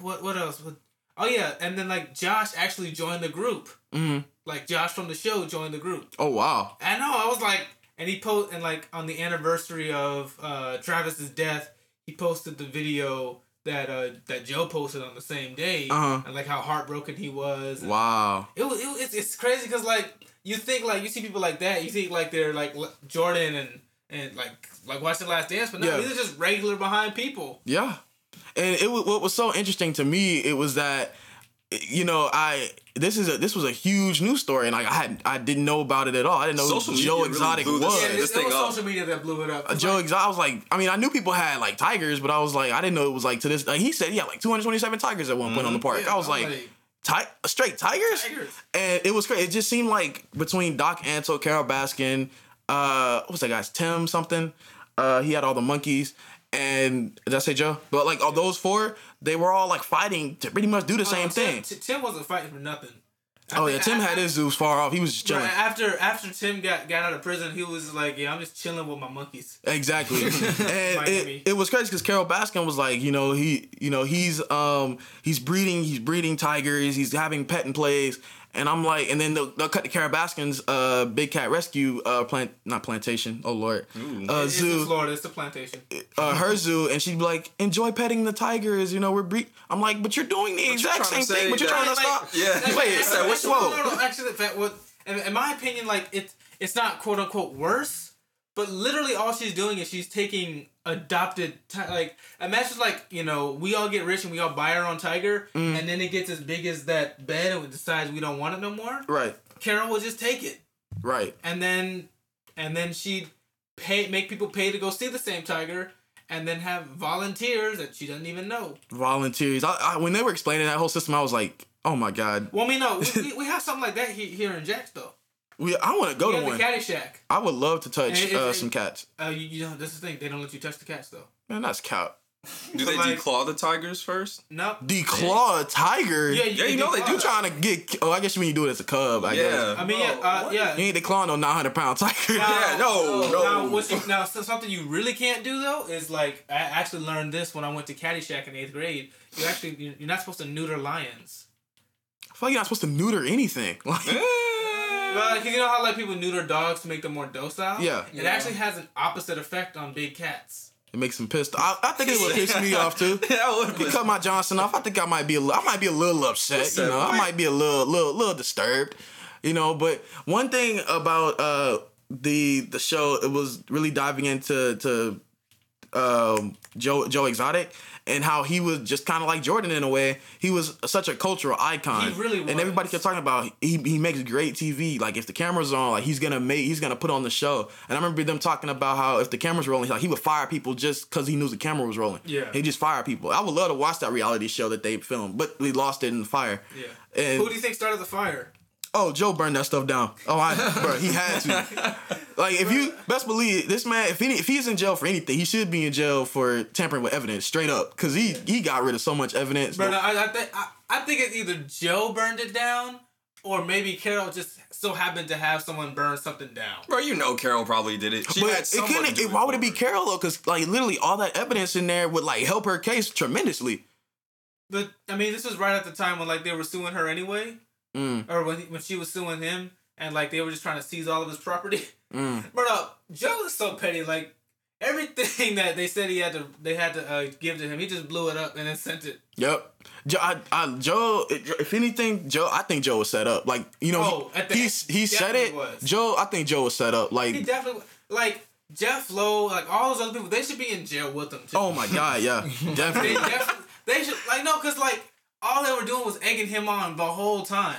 C: what what else? What, oh yeah, and then like Josh actually joined the group.
B: hmm
C: Like Josh from the show joined the group.
B: Oh wow.
C: I know. I was like, and he post and like on the anniversary of uh, Travis's death, he posted the video that uh, that Joe posted on the same day,
B: Uh-huh.
C: and like how heartbroken he was.
B: Wow.
C: It was. It, was- it's, it's crazy because like you think like you see people like that, you think like they're like Jordan and and like like watch the Last Dance, but no,
B: Yeah.
C: these are just regular behind people.
B: Yeah. And it wa- what was so interesting to me it was that you know I this is a this was a huge news story and like I had I didn't know about it at all. I didn't know
D: Social
B: who
D: media
B: Joe
D: really
B: Exotic
D: blew this
B: was.
C: Yeah,
D: shit.
C: it,
D: this
C: it
D: thing
C: was
D: up.
C: social media that blew it up. It's
B: Joe
C: like-
B: Exotic. I was like, I mean, I knew people had like tigers, but I was like, I didn't know it was like to this. Like he said, he had like 227 tigers at one point on the park.
C: Mm-hmm. yeah,
B: I was
C: I'm
B: like, ti- straight tigers?
C: Tigers.
B: and it was great. It just seemed like between Doc Antle, Carole Baskin, uh, what was that guy's Tim something? Uh, he had all the monkeys. And did I say Joe? But like all those four, they were all like fighting to pretty much do the
C: Oh,
B: same
C: Tim,
B: thing.
C: Tim wasn't fighting for nothing. I
B: Oh yeah, Tim
C: I-
B: had his zoos far off. He was just chilling.
C: After after Tim got, got out of prison, he was like, "Yeah, I'm just chilling with my monkeys."
B: Exactly. and it, it was crazy because Carole Baskin was like, you know, he you know, he's um he's breeding he's breeding tigers, he's having pet and plays. And I'm like, and then they'll, they'll cut the Carole Baskin's uh, Big Cat Rescue uh, plant, not plantation. Oh lord, uh,
C: It's in
B: zoo,
C: Florida. It's the plantation.
B: uh, her zoo, and she'd be like, enjoy petting the tigers. You know, we're breed. I'm like, but you're doing the exact same thing, but you're trying to stop.
D: Yeah.
B: Wait,
C: Actually,
B: what's
C: actually, no,
B: whoa?
C: no, no, Actually, what in, in my opinion, like it, it's not quote unquote worse, but literally all she's doing is she's taking adopted like imagine like you know we all get rich and we all buy our own tiger
B: Mm.
C: and then it gets as big as that bed and we decides we don't want it no more.
B: Right,
C: Carole will just take it
B: right.
C: and then and then she'd pay make people pay to go see the same tiger and then have volunteers that she doesn't even know.
B: Volunteers. I, I, when they were explaining that whole system, I was like, oh my god.
C: Well, mean, no, we, we, we have something like that here in Jacks though.
B: We, I want to go
C: We
B: to
C: have
B: one.
C: the Catty Shack.
B: I would love to touch
C: And it-
B: uh,
C: it-
B: some cats.
C: Uh, you, you know, this is the thing. They don't let you touch the cats though.
B: Man, that's cat.
D: Do they
C: Like-
D: declaw the tigers first?
C: No.
B: Declaw a tiger.
C: Yeah,
D: Yeah, you know they do
B: You trying to get? Oh, I guess you mean you do it as a cub. I guess.
D: Yeah.
C: I mean, yeah, uh, yeah.
B: You ain't declawing no 900 pound tiger.
D: Yeah, no, no.
C: Now, what you, now, so something you really can't do though is like I actually learned this when I went to Catty Shack in eighth grade. You actually you- you're not supposed to neuter lions.
B: I feel like you're not supposed to neuter anything. Like,
C: Well, like, you know how like people neuter dogs to make them more docile.
B: Yeah.
C: It
E: Yeah.
C: actually has an opposite effect on big cats.
B: it makes him pissed. I, I think it would piss me off too.
D: that would
B: If you cut my Johnson off, I think I might be a li- I might be a little upset. You
D: Upset,
B: know, I might be a little little little disturbed. You know, but one thing about uh the the show it was really diving into to um Joe Joe Exotic and how he was just kind of like Jordan in a way. He was such a cultural icon.
C: He really
B: And everybody kept talking about he, he makes great TV. Like if the camera's on, like he's gonna make he's gonna put on the show. And I remember them talking about how if the camera's rolling, like he would fire people just because he knew the camera was rolling.
C: Yeah.
B: he just fire people. I would love to watch that reality show that they filmed, but we lost it in the fire.
C: Yeah.
B: And
C: Who do you think started the fire?
B: Oh, Joe burned that stuff down. Oh, I, bro, he had to. Like if you best believe this man, if he if he's in jail for anything, he should be in jail for tampering with evidence, straight up, because he he got rid of so much evidence.
C: But I, I think I, I think it's either Joe burned it down, or maybe Carole just so happened to have someone burn something down.
D: Bro, you know Carole probably did it. She
B: but
D: had
B: it
D: someone
B: couldn't.
D: do
B: It,
D: it
B: why would it be. Carole though? Because like literally all that evidence in there would like help her case tremendously.
C: But I mean, this was right at the time when like they were suing her anyway,
B: Mm,
C: or when when she was suing him, and like they were just trying to seize all of his property.
B: mm.
C: But uh, Joe is so petty. Like everything that they said he had to they had to uh, give to him, he just blew it up and then sent it.
B: Yep. Joe, I, I, Joe, if anything, Joe, I think Joe was set up. Like, you know,
C: Oh,
B: he, he, he said it.
C: was.
B: Joe, I think Joe was set up.
C: He
B: Like,
C: definitely like Jeff Lowe, like all those other people. They should be in jail with him too.
B: oh my God, yeah,
C: They
B: definitely.
C: definitely they should like no, cause like all they were doing was egging him on the whole time.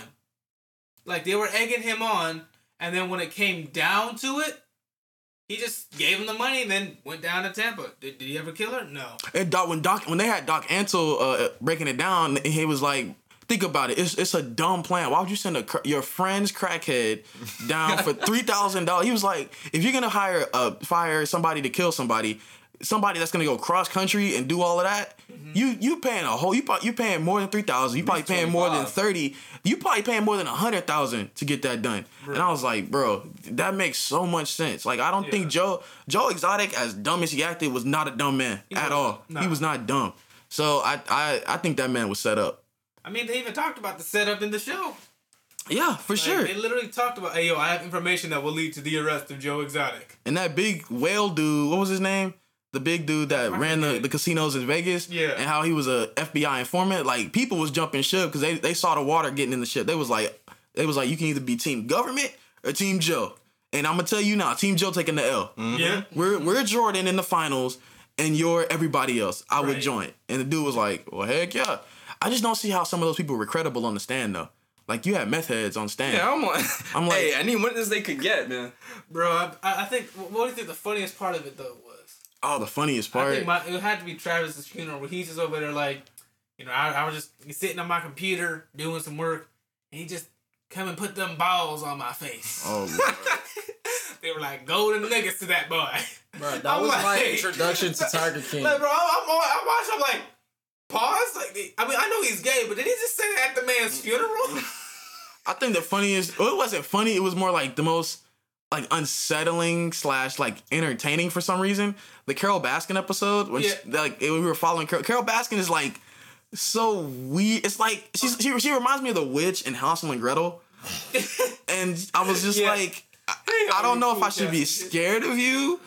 C: Like they were egging him on, and then when it came down to it, he just gave him the money and then went down to Tampa. Did, did he ever kill her? No.
B: And Doc, when Doc, when they had Doc Antle uh, breaking it down, he was like, "Think about it. It's it's a dumb plan. Why would you send a your friend's crackhead down for three thousand dollars?" He was like, "If you're gonna hire a fire somebody to kill somebody." Somebody that's gonna go cross country and do all of that, mm-hmm. you you paying a whole you you paying more than three thousand. You probably paying more than thirty. You probably paying more than a hundred thousand to get that done. And I was like, bro, that makes so much sense. Like I don't
C: Yeah.
B: think Joe Joe Exotic, as dumb as he acted, was not a dumb man at
C: wasn't.
B: all.
C: No.
B: He was not dumb. So I, I I think that man was set up.
C: I mean, they even talked about the setup in the show.
B: Yeah, for
C: Like,
B: sure.
C: They literally talked about, hey, yo, I have information that will lead to the arrest of Joe Exotic.
B: And that big whale dude, what was his name? The big dude that
C: I
B: ran the, the casinos in Vegas.
C: Yeah.
B: And how he was a FBI informant. Like people was jumping ship because they, they saw the water getting in the ship. They was like they was like, you can either be team government or team Joe. And I'm gonna tell you now, Team Joe taking the L. Mm-hmm.
C: Yeah.
B: We're we're Jordan in the finals, and you're everybody else. I would join. And the dude was like, "Well, heck yeah." I just don't see how some of those people were credible on the stand though. Like you had meth heads on stand.
D: Yeah, I'm like,
B: I'm like-
D: hey, any witness they could get, man.
C: Bro, I, I I think, what do you think the funniest part of it, though, was?
B: Oh, the funniest
C: I
B: part.
C: think my, it had to be Travis's funeral where he's just over there like, you know, I, I was just sitting on my computer doing some work, and he just come and put them balls on my face.
B: oh,
C: they were like golden nuggets to that boy.
E: Bro, that
C: I'm
E: was my introduction to Tiger King.
C: Like, bro, I'm, I'm, I'm watching, I'm like, pause. Like, I mean, I know he's gay, but did he just say that at the man's funeral?
B: I think the funniest. Well, it wasn't funny. It was more like the most like unsettling slash like entertaining for some reason. The Carole Baskin episode when
C: Yeah.
B: like we were following Carole. Carole Baskin is like so weird. It's like she's, she she reminds me of the witch in Hansel and Gretel. and I was just
C: Yeah.
B: like, I, I don't know if I should be scared of you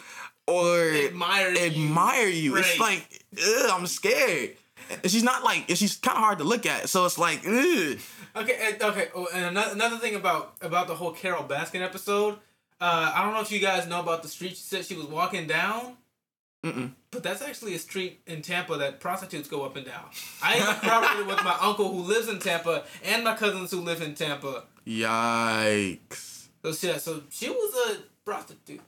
B: or
C: Admire you.
B: admire you. It's
C: Right.
B: like, ugh, I'm scared. And she's not like, she's kind of hard to look at. So it's like, ugh.
C: Okay, and- okay. Oh, and another, another thing about about the whole Carole Baskin episode, uh, I don't know if you guys know about the street she said she was walking down.
B: Mm-mm.
C: But that's actually a street in Tampa that prostitutes go up and down. I corroborated with my uncle who lives in Tampa and my cousins who live in Tampa.
B: Yikes.
C: So she, so she was a prostitute.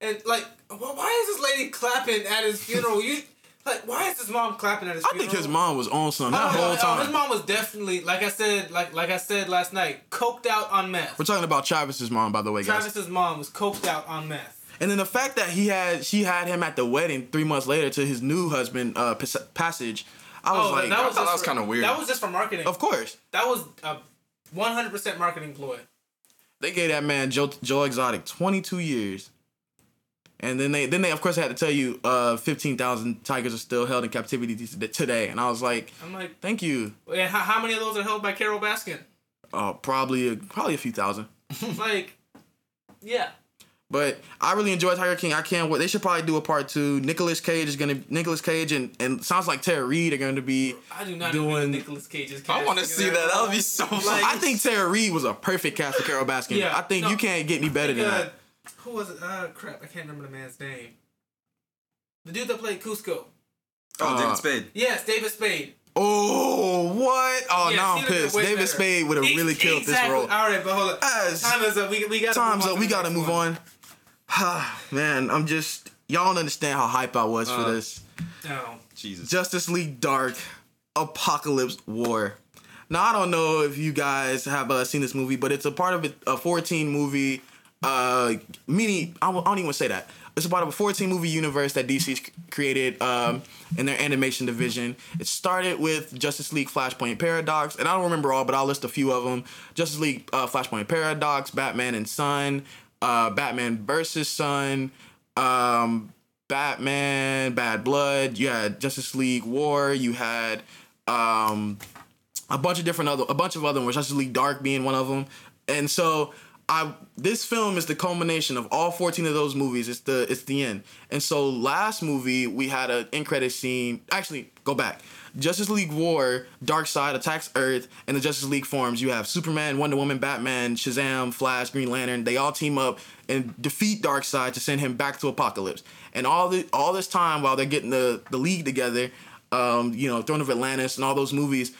C: And like, wh- why is this lady clapping at his funeral? You like, why is his mom clapping at his
B: I
C: funeral?
B: think his mom was on something that
C: Oh,
B: whole time.
C: his mom was definitely, like I said, like like I said last night, coked out on meth.
B: We're talking about Travis's mom, by the way, guys.
C: Travis's mom was coked out on meth.
B: And then the fact that he had she had him at the wedding three months later to his new husband, uh, Passage. I was
C: Oh,
B: like,
C: that was,
D: thought that was kinda weird.
C: That was just for marketing.
B: of course.
C: That was a 100% marketing ploy.
B: They gave that man Joe Joe Exotic 22 years. And then they then they of course had to tell you uh 15,000 tigers are still held in captivity today. And I was like,
C: I'm like,
B: thank you.
C: and how, how many of those are held by Carole Baskin?
B: Uh, probably probably a few thousand.
C: like, yeah.
B: But I really enjoyed Tiger King. I can't wait. They should probably do a part two. Nicolas Cage is gonna Nicolas Cage and and sounds like Tara Reid are going to be.
C: I do not
B: Doing-
C: know Nicolas Cage's
D: I want to see that. That would be so
C: Like-
D: fun.
B: I think Tara Reid was a perfect cast for Carole Baskin.
C: Yeah,
B: I think
C: no,
B: you can't get any better than
C: Uh,
B: that.
C: Who was it? Uh, crap, I can't remember the man's name. The dude that played Kuzco.
D: Oh,
B: Uh,
D: David Spade.
C: Yes, David Spade.
B: Oh, what? Oh,
C: Yes,
B: now I'm pissed. David
C: better.
B: Spade would have
C: Ex-
B: really killed
C: exactly.
B: this role.
C: All right, but hold on.
B: As-
C: Time is up. We, we got
B: Time's
C: move
B: up.
C: on
B: We
C: to
B: gotta move on. Man, I'm just. Y'all don't understand how hype I was for
D: Uh.
B: this.
C: No.
D: Jesus.
B: Justice League Dark Apokolips War. Now I don't know if you guys have uh, seen this movie, but it's a part of a 14 movie. Uh, mini. I don't even say that. It's about a 14 movie universe that DC's created um, in their animation division. It started with Justice League Flashpoint Paradox, and I don't remember all, but I'll list a few of them. Justice League uh, Flashpoint Paradox, Batman and Son, uh, Batman versus Son, um, Batman, Bad Blood. You had Justice League War. You had um, a bunch of different other, a bunch of other ones. Justice League Dark being one of them. And so I this film is the culmination of all 14 of those movies. It's the it's the end. And so last movie we had an end credit scene. Actually, go back. Justice League War, Darkseid attacks Earth, and the Justice League forms. You have Superman, Wonder Woman, Batman, Shazam, Flash, Green Lantern. They all team up and defeat Darkseid to send him back to Apokolips. And all the all this time while they're getting the the league together, um, you know, Throne of Atlantis and all those movies,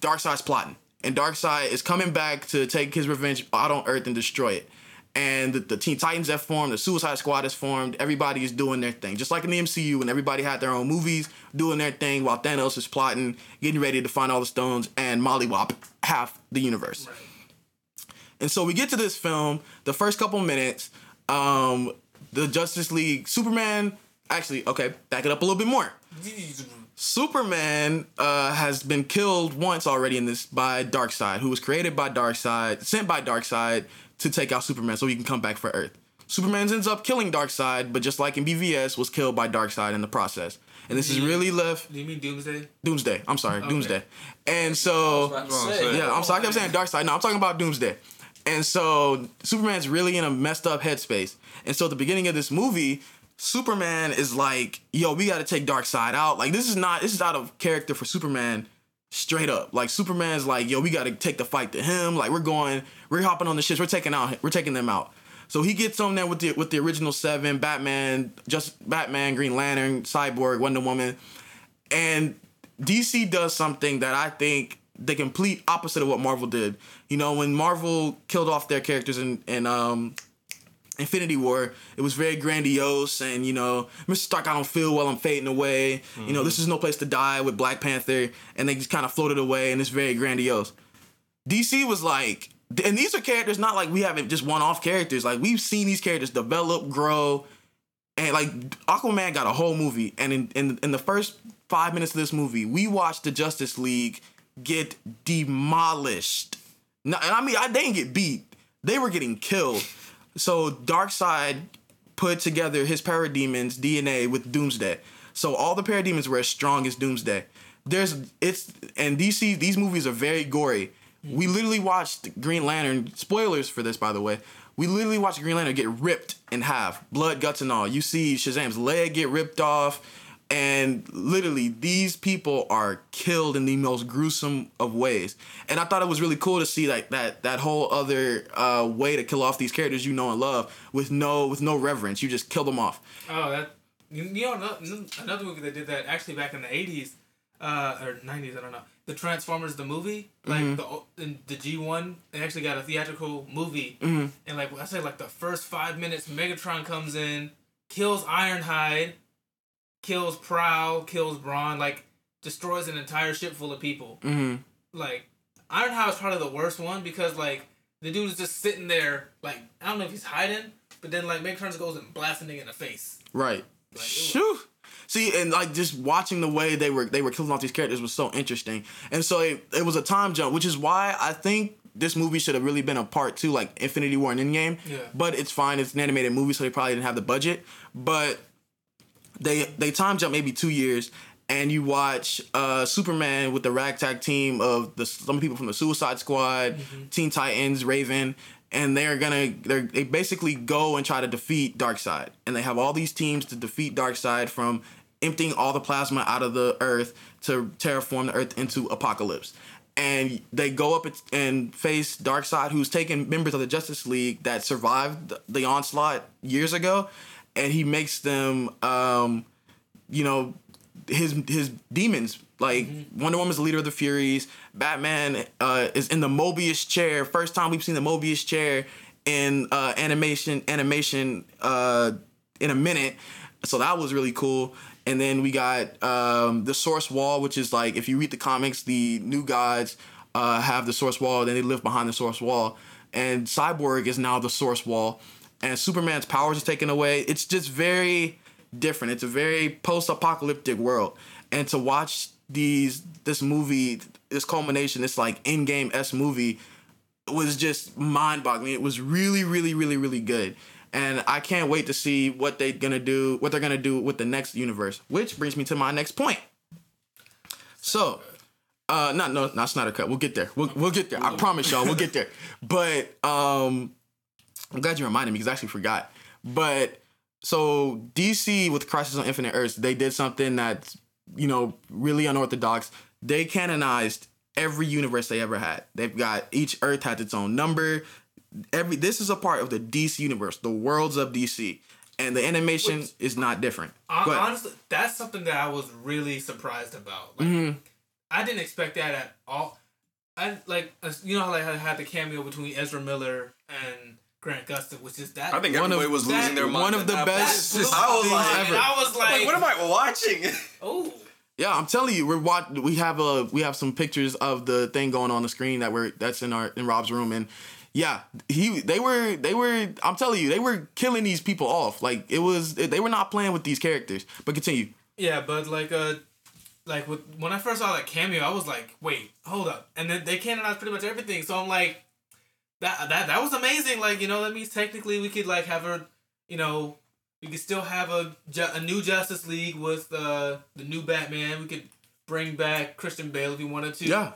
B: Darkseid's plotting and Darkseid is coming back to take his revenge out on Earth and destroy it. And the, the Teen Titans have formed, the Suicide Squad has formed. Everybody is doing their thing, just like in the MCU, when everybody had their own movies doing their thing, while Thanos is plotting, getting ready to find all the stones and mollywop half the universe.
C: Right.
B: And so we get to this film, the first couple minutes, um, the Justice League, Superman. Actually, okay, back it up a little bit more. Superman uh, has been killed once already in this by Darkseid, who was created by Darkseid, sent by Darkseid to take out Superman so he can come back for Earth. Superman ends up killing Darkseid, but just like in BVS, was killed by Darkseid in the process. And this is really left
C: Do you mean Doomsday?
B: Doomsday. I'm sorry, Doomsday. And so
E: About to
D: Well,
E: say,
D: so-
B: yeah, I'm sorry. I kept saying Darkseid. No, I'm talking about Doomsday. And so Superman's really in a messed up headspace. And so at the beginning of this movie, Superman is like, "Yo, we got to take Darkseid out." Like this is not this is out of character for Superman. Straight up, like Superman's like, "Yo, we got to take the fight to him." Like we're going, we're hopping on the ships, we're taking out, we're taking them out. So he gets on there with the with the original seven: Batman, just Batman, Green Lantern, Cyborg, Wonder Woman, and DC does something that I think the complete opposite of what Marvel did. You know, when Marvel killed off their characters in in um Infinity War, it was very grandiose and you know, Mr. Stark, I don't feel well, I'm fading away. You know, this is no place to die with Black Panther, and they just kind of floated away and it's very grandiose. DC was like, and these are characters not like we haven't just one off characters. Like we've seen these characters develop, grow, and like Aquaman got a whole movie. And in in, in the first five minutes of this movie, we watched the Justice League get demolished. No, and I mean, I, didn't get beat; they were getting killed. So Darkseid put together his parademons DNA with Doomsday. So all the parademons were as strong as Doomsday. There's it's and DC these movies are very gory. We literally watched Green Lantern. Spoilers for this, by the way. We literally watched Green Lantern get ripped in half, blood, guts, and all. You see Shazam's leg get ripped off, and literally these people are killed in the most gruesome of ways. And I thought it was really cool to see like that that whole other uh, way to kill off these characters you know and love with no with no reverence. You just kill them off.
C: Oh, that you, know another movie that did that actually back in the eighties uh, or nineties. I don't know. The Transformers the movie, like
B: Mm-hmm.
C: the in the G one, they actually got a theatrical movie,
B: Mm-hmm.
C: and like I said, like the first five minutes, Megatron comes in, kills Ironhide, kills Prowl, kills Brawn, like destroys an entire ship full of people.
B: hmm
C: Like Ironhide was probably the worst one because like the dude is just sitting there, like I don't know if he's hiding, but then like Megatron just goes and blasts a nigga in the face.
B: Right.
C: Like,
B: Shoo. See, and like just watching the way they were they were killing off these characters was so interesting, and so it, it was a time jump, which is why I think this movie should have really been a part two, like Infinity War and Endgame.
C: Yeah.
B: But it's fine; it's an animated movie, so they probably didn't have the budget. But they they time jump maybe two years, and you watch uh, Superman with the ragtag team of the some people from the Suicide Squad, Teen Titans, Raven, and they're gonna they're, they basically go and try to defeat Darkseid, and they have all these teams to defeat Darkseid from emptying all the plasma out of the Earth to terraform the Earth into Apokolips. And they go up and face Darkseid, who's taken members of the Justice League that survived the onslaught years ago, and he makes them um, you know his his demons like Wonder Woman's the leader of the Furies. Batman uh, is in the Mobius chair. First time we've seen the Mobius chair in uh, animation animation uh, in a minute. So that was really cool. And then we got um, the Source Wall, which is like if you read the comics, the New Gods uh, have the Source Wall, then they live behind the Source Wall. And Cyborg is now the Source Wall, and Superman's powers are taken away. It's just very different. It's a very post-apocalyptic world, and to watch these this movie, this culmination, this like in-game s movie, was just mind-boggling. It was really, really, really, really good, and I can't wait to see what they're gonna do, what they're gonna do with the next universe. Which brings me to my next point. So, uh, not no, not Snyder Cut. We'll get there. We'll we'll get there. I promise y'all, we'll get there. But um, I'm glad you reminded me because I actually forgot. But so DC with Crisis on Infinite Earths, they did something that's you know really unorthodox. They canonized every universe they ever had. They've got each Earth has its own number. Every this is a part of the DC universe, the worlds of DC, and the animation
C: Which-
B: is not different.
C: Honestly, that's something that I was really surprised about. Like,
B: Mhm.
C: I didn't expect that at all. I like you know how like I had the cameo between Ezra Miller and Grant Gustin, which is that.
D: I think
B: One of-
D: everybody was
C: that-
D: losing their mind.
B: one of the
D: that
B: best
D: point.
C: blew
D: I was like,
C: mind. I was like,
D: like, what am I watching?
C: Oh,
B: Yeah, I'm telling you, we're watch- We have a we have some pictures of the thing going on the screen that we're that's in our in Rob's room, and yeah, he they were they were. I'm telling you, they were killing these people off. Like it was they were not playing with these characters. But continue.
C: yeah, but like uh, like with when I first saw that cameo, I was like, wait, hold up, and then they canonized pretty much everything. So I'm like, that that that was amazing. Like you know, that means technically we could like have a, you know, we could still have a a new Justice League with uh the new Batman. We could bring back Christian Bale if we wanted to.
B: Yeah,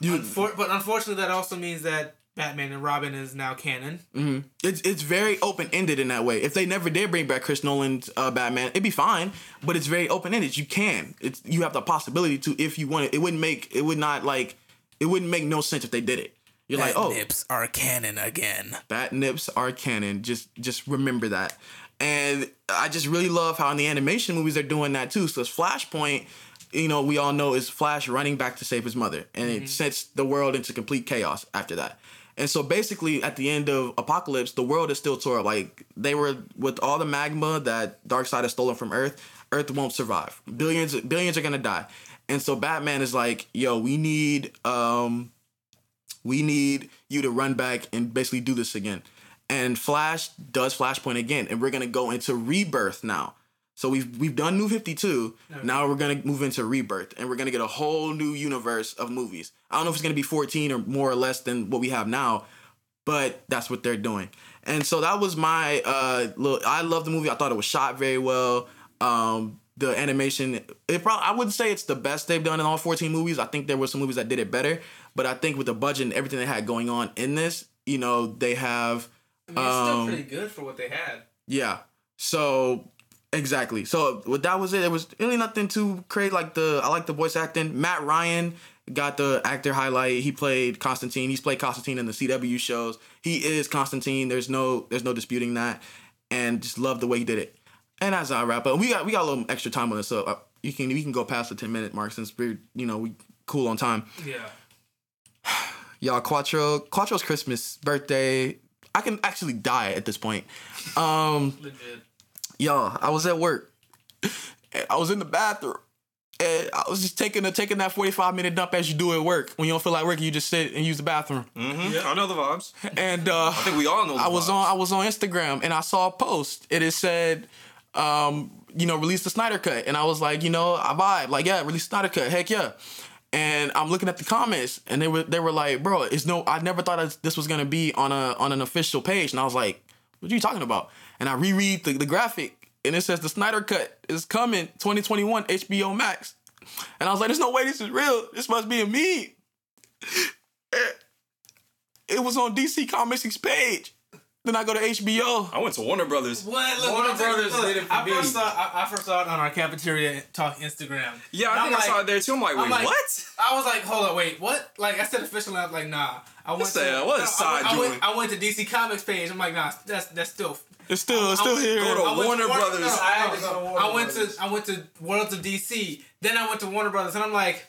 B: you,
C: Unfor- but unfortunately, that also means that Batman and Robin is now canon.
B: hmm It's it's very open ended in that way. If they never did bring back Chris Nolan's uh, Batman, it'd be fine. But it's very open ended. You can. It's you have the possibility to if you want it. It wouldn't make it would not like it wouldn't make no sense if they did it. You're like, oh,
C: nips are canon again.
B: bat nips are canon. Just just remember that. And I just really love how in the animation movies they're doing that too. So it's Flashpoint, you know, we all know is Flash running back to save his mother, and it sets the world into complete chaos after that. And so basically, at the end of Apokolips, the world is still tore up. Like they were with all the magma that Darkseid has stolen from Earth. Earth won't survive. Billions, billions are gonna die. And so Batman is like, "Yo, we need, um, we need you to run back and basically do this again." And Flash does Flashpoint again, and we're gonna go into Rebirth now. So we've we've done New Fifty Two. Now we're gonna move into Rebirth, and we're gonna get a whole new universe of movies. I don't know if it's gonna be fourteen or more or less than what we have now, but that's what they're doing. And so that was my uh look. I love the movie. I thought it was shot very well. Um, the animation, it probably I wouldn't say it's the best they've done in all fourteen movies. I think there were some movies that did it better, but I think with the budget and everything they had going on in this, you know, they have
C: I mean, it's still
B: Um,
C: pretty good for what they had.
B: yeah. So exactly. So what that was it. It was really nothing too crazy. Like the I like the voice acting. Matt Ryan got the actor highlight. He played Constantine. He's played Constantine in the CW shows. He is Constantine. There's no there's no disputing that. And just love the way he did it. And as I wrap up, we got we got a little extra time on this, so uh, you can we can go past the ten minute mark since we're you know we cool on time.
C: Yeah.
B: Y'all, Quattro Quattro's Christmas birthday. I can actually die at this point. Um
C: Legit.
B: y'all, I was at work. And I was in the bathroom. And I was just taking a taking that 45 minute dump as you do at work. When you don't feel like working, you just sit and use the bathroom.
D: Mm-hmm. I know the vibes.
B: And uh
D: I think we all know. The
B: I was
D: vibes.
B: on I was on Instagram and I saw a post. It is said, um, you know, release the Snyder cut. And I was like, you know, I vibe. Like, yeah, release Snyder cut. Heck yeah. And I'm looking at the comments and they were they were like, bro, it's no I never thought this was gonna be on a on an official page. And I was like, what are you talking about? And I reread the, the graphic and it says the Snyder cut is coming 2021 HBO Max. And I was like, there's no way this is real. This must be a meme. It was on DC Comics' page. Then I go to HBO.
D: I went to Warner Brothers.
C: What? Look,
E: Warner
C: let me tell you-
E: Brothers
C: look,
E: did it for
C: I
E: me.
C: first saw I, I first saw it on our cafeteria talk Instagram.
D: Yeah,
C: And
D: I
C: I'm
D: think I saw it there too. I'm like,
C: I'm
D: wait,
C: like-
D: what?
C: I was like, hold on, wait, what? Like I said officially, I was like, nah. I went
D: Say,
C: to
D: what
C: no,
D: is
C: I
D: side
C: went- I went,
D: joint?
C: I went to DC Comics page. I'm like, nah, that's that's still.
B: It's still, it's still here.
D: Go to
C: I
D: Warner Brothers.
C: No,
E: I had to go to. Warner
C: I went
E: Brothers.
C: to I went to Worlds of DC. Then I went to Warner Brothers, and I'm like,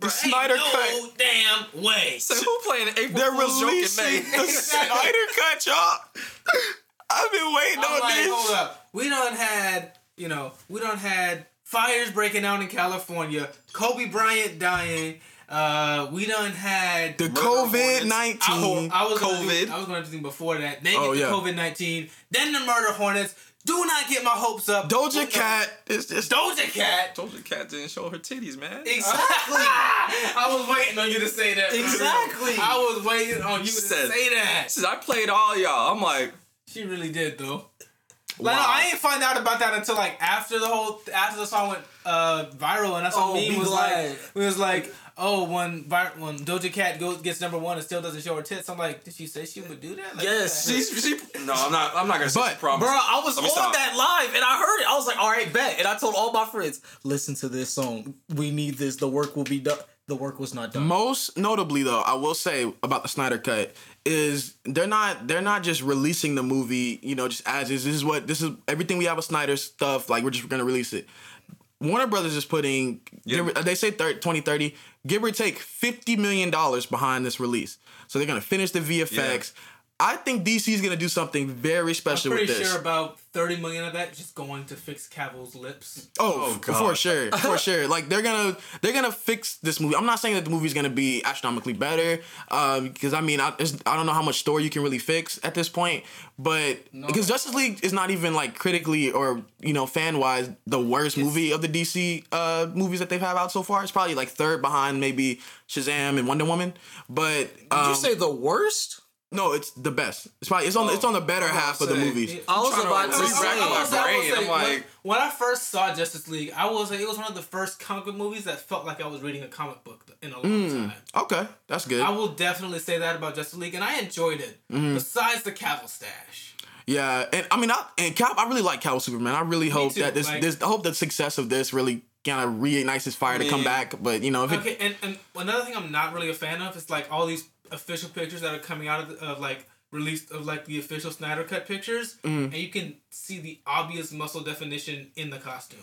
B: The
C: "Bruh,
B: Snyder
C: ain't no
B: cut.
C: damn way.
D: So who playing April
B: They're
D: Fool's joke in
B: releasing
D: May?
B: the Snyder cut, y'all. I've been waiting
C: I'm
B: on
C: like,
B: this.
C: hold up. We done had, you know, we done had fires breaking out in California, Kobe Bryant dying. Uh, we done had
B: The COVID nineteen.
C: I was gonna do,
D: COVID.
C: I was going to do before that. Then
B: Oh,
C: get the
B: yeah.
C: COVID nineteen. Then the murder hornets. Do not get my hopes up.
B: Doja Cat is just
C: Doja Cat.
D: Doja cat didn't show her titties, man.
C: Exactly. I was waiting on you to say that.
E: Exactly.
C: I was waiting on you to
D: Said-
C: say that.
D: Says I played all y'all. I'm like,
C: She really did though. Like,
B: Wow.
C: I ain't find out about that until like after the whole after the song went uh, viral, and that's what
E: Oh,
C: meme
E: be
C: was
E: glad.
C: like. We was like, oh, when when Doja Cat goes gets number one and still doesn't show her tits, I'm like, did she say she would do that? Like,
E: Yes.
C: what the
D: She's, she, no, I'm not. I'm not gonna say
B: But,
D: she.
E: Bro, I was on
D: stop.
E: that live and I heard it. I was like, all right, bet. And I told all my friends, listen to this song. We need this. The work will be done. The work was not done.
B: Most notably, though, I will say about the Snyder Cut is they're not they're not just releasing the movie, you know, just as is. This is what this is everything we have with Snyder stuff. Like we're just gonna release it. Warner Brothers is putting
D: Yeah.
B: give- they say 30, 2030, give or take fifty million dollars behind this release. So they're gonna finish the VFX. I think DC is gonna do something very
C: I'm
B: special
C: pretty
B: with this.
C: Pretty sure about thirty million of that just going to fix Cavill's lips.
B: Oh,
D: Oh, God.
B: for sure, for sure. Like they're gonna they're gonna fix this movie. I'm not saying that the movie's gonna be astronomically better, because I mean I, I don't know how much story you can really fix at this point. But because Justice League is not even like critically or you know fan wise the worst movie of the DC uh, movies that they've had out so far. It's probably like third behind maybe Shazam and Wonder Woman. But um,
E: Did you say the worst?
B: No, it's the best. It's probably it's on it's on the better half of the
D: say,
B: movies.
E: I was
D: trying to
E: about to
D: really
E: say.
C: I will say- I will
D: brain.
C: say,
D: I'm
C: when-
D: like-
C: when I first saw Justice League, I was say it was one of the first comic book movies that felt like I was reading a comic book in a long
B: Mm.
C: time.
B: Okay, that's good.
C: I will definitely say that about Justice League, and I enjoyed it.
B: Mm-hmm.
C: Besides the Cavill stash,
B: Yeah, and I mean, I and Cal, I really like Cal Superman. I really hope
C: too,
B: that this,
C: like-
B: this, I hope the success of this really kind of reignites his fire to come back. But you know, if it,
C: okay, and, and another thing I'm not really a fan of is like all these official pictures that are coming out of, the, of like released of like the official Snyder cut pictures,
B: Mm-hmm.
C: and you can see the obvious muscle definition in the costume.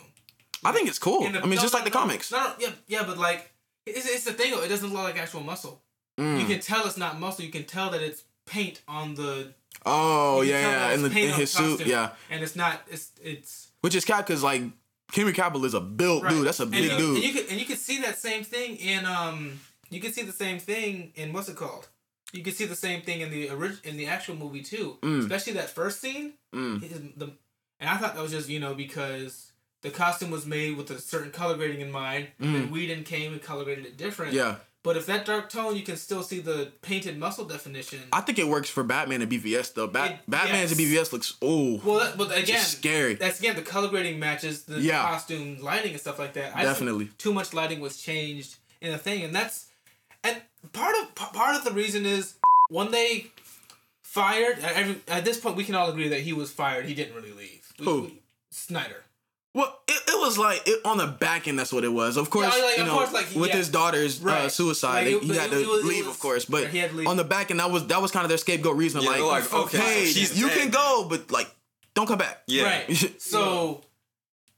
B: I think it's cool.
C: The-
B: I mean, it's
C: no,
B: just like the
C: no,
B: comics.
C: No, no, yeah, yeah, but like it's, it's the thing though. It doesn't look like actual muscle.
B: Mm.
C: You can tell it's not muscle. You can tell that it's paint on the.
B: Oh yeah, yeah, in, the, in his suit, yeah.
C: and it's not. It's it's.
B: Which is Cap because like Henry Cavill is a built
C: Right.
B: dude. That's a
C: and
B: big
C: you,
B: dude.
C: And you can and you can see that same thing in um. You can see the same thing in what's it called? You can see the same thing in the orig- in the actual movie too.
B: Mm.
C: Especially that first scene.
B: Mm.
C: His- the, and I thought that was just you know because the costume was made with a certain color grading in mind, and Whedon came and color graded it different.
B: Mm. yeah,
C: But if that dark tone, you can still see the painted muscle definition.
B: I think it works for Batman and BVS though. Bat-
C: It-
B: Batman's and
C: yes.
B: BVS looks oh
C: well, that, but again,
B: scary.
C: That's again the color grading matches the
B: Yeah.
C: costume lighting and stuff like that. I
B: Definitely.
C: too much lighting was changed in the thing, and that's and part of part of the reason is when they fired. At, every, at this point, we can all agree that he was fired. He didn't really leave. We-
B: Who?
C: we- Snyder.
B: Well, it, it was like it, on the back end. That's what it was. Of course,
C: Yeah, like,
B: you
C: of
B: know,
C: course, like,
B: with
C: yeah.
B: his daughter's uh, suicide,
C: Like,
B: they-
C: it-
B: he
C: but
B: had
C: it-
B: to
C: it was- it
B: leave,
C: was-
B: of course. But
C: he had to leave.
B: on the back end, that was that was kind of their scapegoat reason.
D: Yeah,
B: like,
D: they're like, okay,
B: hey,
D: she's
B: you
D: dead.
B: can go, but like, don't come back.
D: Yeah.
C: Right. So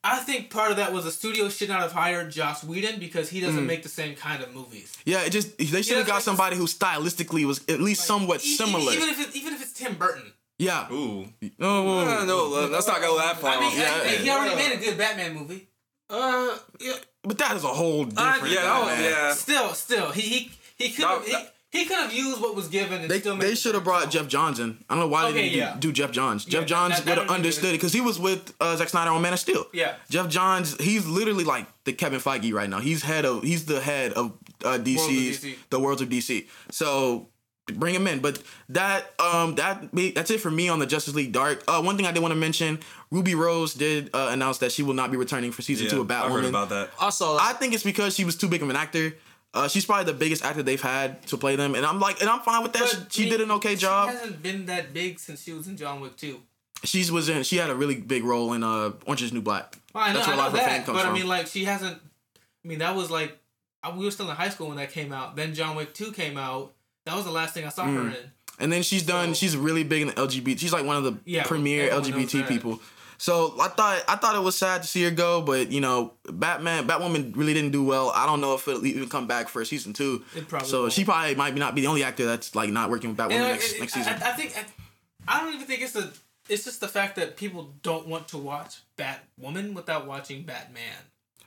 C: I think part of that was the studio should not have hired Joss Whedon because he
B: Mm.
C: doesn't make the same kind of movies.
B: Yeah, it just they should have got
C: like-
B: somebody who stylistically was at least somewhat
C: E- e-
B: similar.
C: Even if it, even if it's Tim Burton.
B: yeah.
D: Ooh.
B: No,
D: Uh, no, let's not go that far.
C: I mean,
B: yeah,
C: hey, he already made a good Batman movie.
E: Uh, yeah.
B: but that is a whole different.
D: yeah,
B: Batman.
D: yeah.
C: Still, still, he he he could
D: No,
C: have he,
D: no.
C: He could have used what was given and
B: They, they should have brought Geoff Johns in. I don't know why
C: Okay,
B: they didn't do-
C: yeah.
B: do, Geoff Johns.
C: Yeah,
B: Geoff
C: that-
B: Johns would have
C: that would be
B: understood it because he was with uh, Zack Snyder on Man of Steel.
C: Yeah.
B: Geoff Johns, he's literally like the Kevin Feige right now. He's head of he's the head of uh, DC's
C: DC.
B: the worlds of DC. So bring him in. But that um that that's it for me on the Justice League Dark. Uh, one thing I did want to mention: Ruby Rose did uh, announce that she will not be returning for season
D: Yeah,
B: two of
D: I heard
B: Batwoman.
D: about that.
E: I saw
B: I think it's because she was too big of an actor. Uh, she's probably the biggest actor they've had to play them, and I'm like, and I'm fine with that.
C: But,
B: she
C: mean,
B: did an okay job.
C: She hasn't been that big since she was in John Wick 2.
B: She was in. She had a really big role in uh, Orange Is New Black.
C: Well, I know,
B: That's
C: I
B: where a lot
C: know
B: of her fame comes
C: but
B: from.
C: I mean, like, she hasn't. I mean, that was like I- we were still in high school when that came out. Then John Wick 2 came out. That was the last thing I saw
B: Mm.
C: her in.
B: And then she's done.
C: So-
B: she's really big in the LGBT. She's like one of the
C: Yeah,
B: premier LGBT people. So I thought I thought it was sad to see her go, but you know, Batman, Batwoman really didn't do well. I don't know if it'll even come back for season two.
C: It probably
B: so
C: won't.
B: she probably might not be the only actor that's like not working with Batwoman
C: And,
B: next
C: it-
B: next season.
C: I, I think I, I don't even think it's the. It's just the fact that people don't want to watch Batwoman without watching Batman.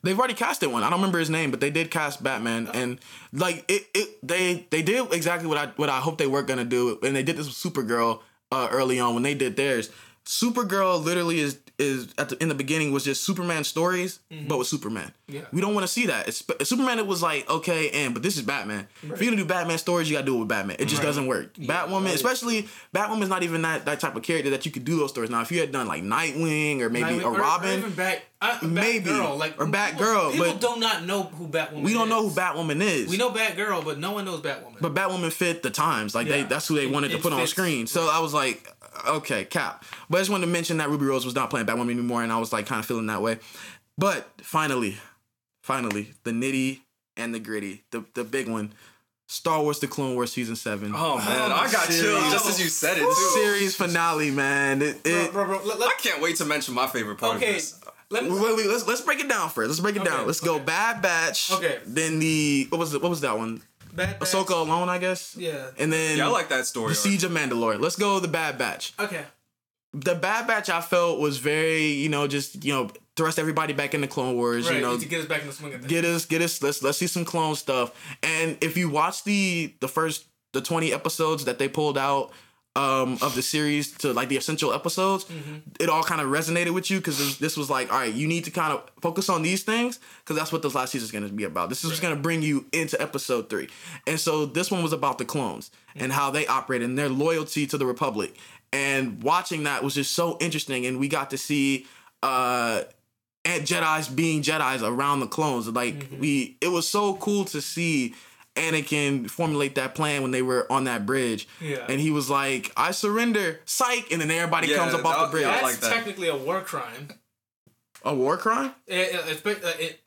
B: They've already casted one. I don't remember his name, but they did cast Batman, and like it, it they they did exactly what I what I hoped they were gonna do, and they did this with Supergirl uh, early on when they did theirs. Supergirl literally is is at the in the beginning was just Superman stories, but with Superman.
C: Mm-hmm. Yeah.
B: We don't want to see that. It's, Superman, it was like okay, and but this is Batman. If you're gonna do Batman stories, you gotta do it with Batman. It just
C: Right.
B: doesn't work. Batwoman,
C: right.
B: especially Batwoman's not even that that type of character that you could do those stories. Now, if you had done like Nightwing or maybe
C: Nightwing-
B: a
C: or- or
B: Robin,
C: even Bat, uh,
B: Maybe.
C: Batgirl, like
B: Or Batgirl,
C: People
B: but-
C: do not know who Batwoman.
B: we don't know who. Batwoman is.
C: We know Batgirl, but no one knows Batwoman.
B: But Batwoman fit the times. Like they that's who they
C: It-
B: wanted to
C: it
B: put on screen. So I was like, okay, cap. But I just wanted to mention that Ruby Rose was not playing Batwoman anymore, and I was like kind of feeling that way. But finally, finally, the nitty and the gritty, the the big one, Star Wars: The Clone Wars season seven.
D: Oh man, oh, I got
B: Series.
D: chills just as you said it
B: the
D: too.
B: series finale, man. It,
C: bro,
B: it,
C: bro, bro, let, let-
D: I can't wait to mention my favorite part
C: okay,
D: of this.
C: let me,
B: Wait, wait, let's let's break it down first. Let's break it
C: Okay,
B: down. Let's go. Bad Batch.
C: Okay.
B: Then the what was it? What was that one?
C: Bad Batch.
B: Ahsoka alone, I guess.
C: Yeah.
B: And then
D: Yeah, I like that story.
B: the
D: arc.
B: Siege of Mandalore. Let's go the Bad Batch.
C: Okay.
B: The Bad Batch I felt was very, you know, just you know, thrust everybody back into Clone Wars.
C: Right.
B: You know,
C: to get us back in the swing of things.
B: get us, get us. Let's let's see some clone stuff. And if you watch the the first the twenty episodes that they pulled out um of the series to like the essential episodes, it all kind of resonated with you because this, this was like, all right, you need to kind of focus on these things because that's what this last season is going to be about. This is going to bring you into episode three, and so this one was about the clones and how they operate and their loyalty to the Republic. And watching that was just so interesting, and we got to see. uh and Jedi's being Jedi's around the clones. Like we, it was so cool to see Anakin formulate that plan when they were on that bridge.
C: Yeah.
B: And he was like, "I surrender, psych!" And then everybody
D: Yeah,
B: comes up off the bridge.
C: That's
D: like that.
C: technically a war crime.
B: A war crime?
C: It, it, it's been- uh, it,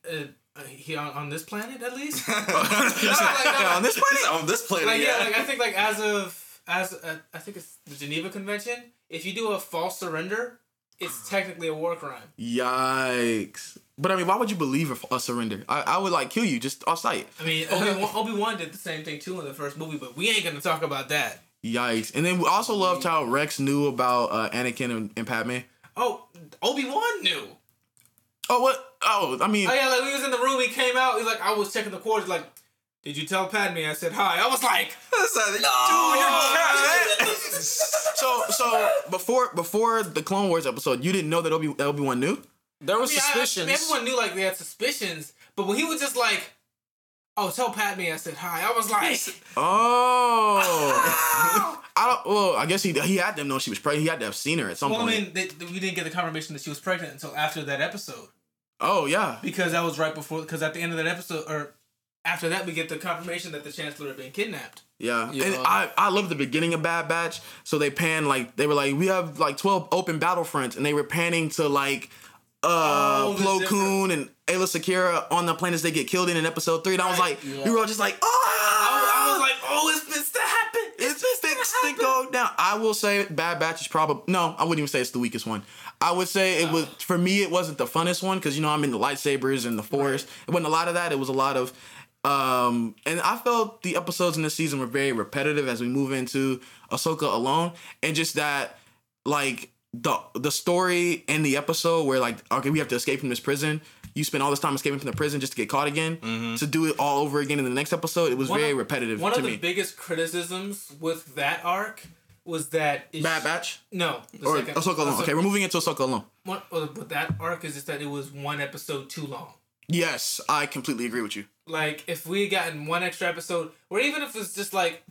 C: uh, he on, on this planet at least.
B: Yeah, on this planet.
D: on this planet,
C: like
D: yeah.
C: yeah, like I think like as of as uh, I think it's the Geneva Convention. If you do a false surrender, it's technically a war crime.
B: Yikes! But I mean, why would you believe a, a surrender? I, I would like kill you just off sight.
C: I mean, Obi Obi Wan did the same thing too in the first movie, but we ain't gonna talk about that.
B: Yikes! And then we also loved how Rex knew about uh, Anakin and, and Padme.
C: Oh, Obi Wan knew.
B: Oh what? Oh, I mean,
C: Oh yeah, like we was in the room. He came out. He's like, I was checking the quarters. Like, did you tell Padme? I said hi. I was like,
D: That's like, Dude, you're cat.
B: so so before before the Clone Wars episode, you didn't know that Obi Obi Wan knew.
E: There were
C: I mean, I- I-
E: suspicions.
C: everyone knew like they had suspicions, but when he was just like, "Oh, tell Padme," I said hi. I was like,
B: Oh, I don't. Well, I guess he he had to know she was pregnant. He had to have seen her at some
C: "Well, I
B: point.
C: mean, they, we didn't get the confirmation that she was pregnant until after that episode
B: oh yeah,
C: because that was right before. Because at the end of that episode, or after that, we get the confirmation that the Chancellor had been kidnapped.
B: yeah.
E: Yeah.
B: And I I love the beginning of Bad Batch. So they pan like they were like we have like twelve open battlefronts, and they were panning to like. Uh,
C: Oh,
B: Plo Koon and Aayla Secura on the planets they get killed in in episode three, and I was like,
E: yeah.
B: we were all just like,
C: I,
B: oh,
C: I was like, "Oh, it's been to happen.
B: It's stick stick go down. I will say Bad Batch is probably no. I wouldn't even say it's the weakest one. I would say it was for me. It wasn't the funnest one because you know I'm in the lightsabers and the force. It wasn't a lot of that. It was a lot of, um, and I felt the episodes in this season were very repetitive as we move into Ahsoka alone, and just that like the the story in the episode where like okay we have to escape from this prison. You spend all this time escaping from the prison just to get caught again. To do it all over again in the next episode, it was
C: One
B: very
C: of-
B: repetitive
C: One
B: to
C: of the biggest criticisms with that arc was that it
B: Bad
C: sh-
B: Batch
C: No, the
B: or
C: second-
B: Ahsoka alone.
C: Ahsoka-
B: Okay, we're moving into Ahsoka alone.
C: One, uh, but that arc is just that it was one episode too long.
B: Yes, I completely agree with you.
C: Like if we gotten one extra episode, or even if it's just like,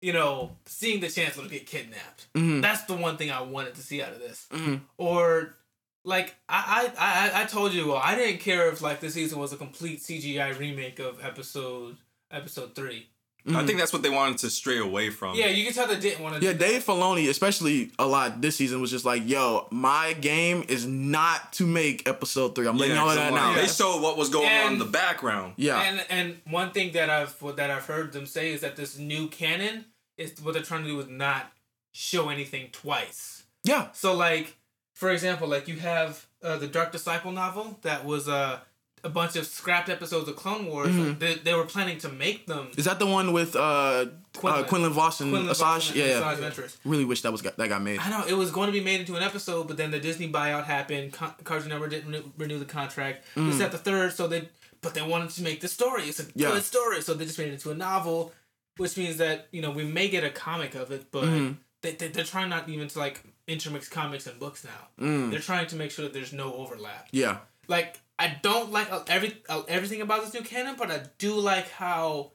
C: you know, seeing the Chancellor to get kidnapped.
B: Mhm.
C: That's the one thing I wanted to see out of this.
B: Mhm.
C: Or like I, I I I told you, well, I didn't care if like this season was a complete CGI remake of episode episode three.
D: I think that's what they wanted to stray away from.
C: Yeah, you can tell they didn't want to.
B: Yeah, Dave Filoni, especially a lot this season, was just like, "Yo, my game is not to make episode three. I'm letting
D: Yeah,
B: y'all know
D: 'cause
B: that
D: I'm
B: now."
D: They showed what was going on in the background.
B: Yeah,
C: And and one thing that I've what that I've heard them say is that this new canon is what they're trying to do is not show anything twice.
B: yeah,
C: So like, for example, like you have uh, the Dark Disciple novel that was uh, a bunch of scrapped episodes of Clone Wars.
B: Mm-hmm.
C: They, they were planning to make them.
B: is that the one with uh,
C: Quinlan.
B: uh Quinlan Vos and
C: Quinlan
B: Asajj? Yeah, yeah.
C: Asajj Ventress.
B: Really wish that was got, that got made.
C: I know it was going to be made into an episode, but then the Disney buyout happened. Con- Cartoon Network didn't renew, renew the contract. This at the third, so they but they wanted to make the story. It's a
B: Mm. Yeah.
C: good story, so they just made it into a novel, which means that you know we may get a comic of it, but
B: Mm-hmm.
C: they, they they're trying not even to like intermix comics and books now.
B: Mm.
C: They're trying to make sure that there's no overlap.
B: Yeah.
C: Like I don't like uh, every uh, everything about this new canon, but I do like how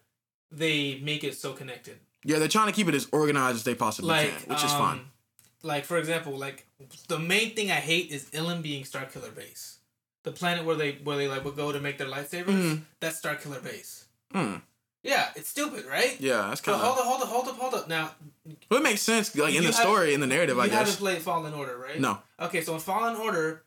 C: they make it so connected.
B: Yeah, they're trying to keep it as organized as they possibly
C: Like
B: can, which is
C: um,
B: fine.
C: Like for example, like the main thing I hate is Ilum being Starkiller Base. The planet where they where they like would go to make their lightsabers.
B: Mhm.
C: That's Starkiller Base.
B: Hmm.
C: Yeah, it's stupid, right?
B: Yeah, that's kind
C: hold
B: of.
C: up, hold up, hold up, hold up. Now
B: But it makes sense, like in the story, in the narrative, I guess you haven't
C: played Fallen Order, right?
B: No.
C: Okay, so in Fallen Order,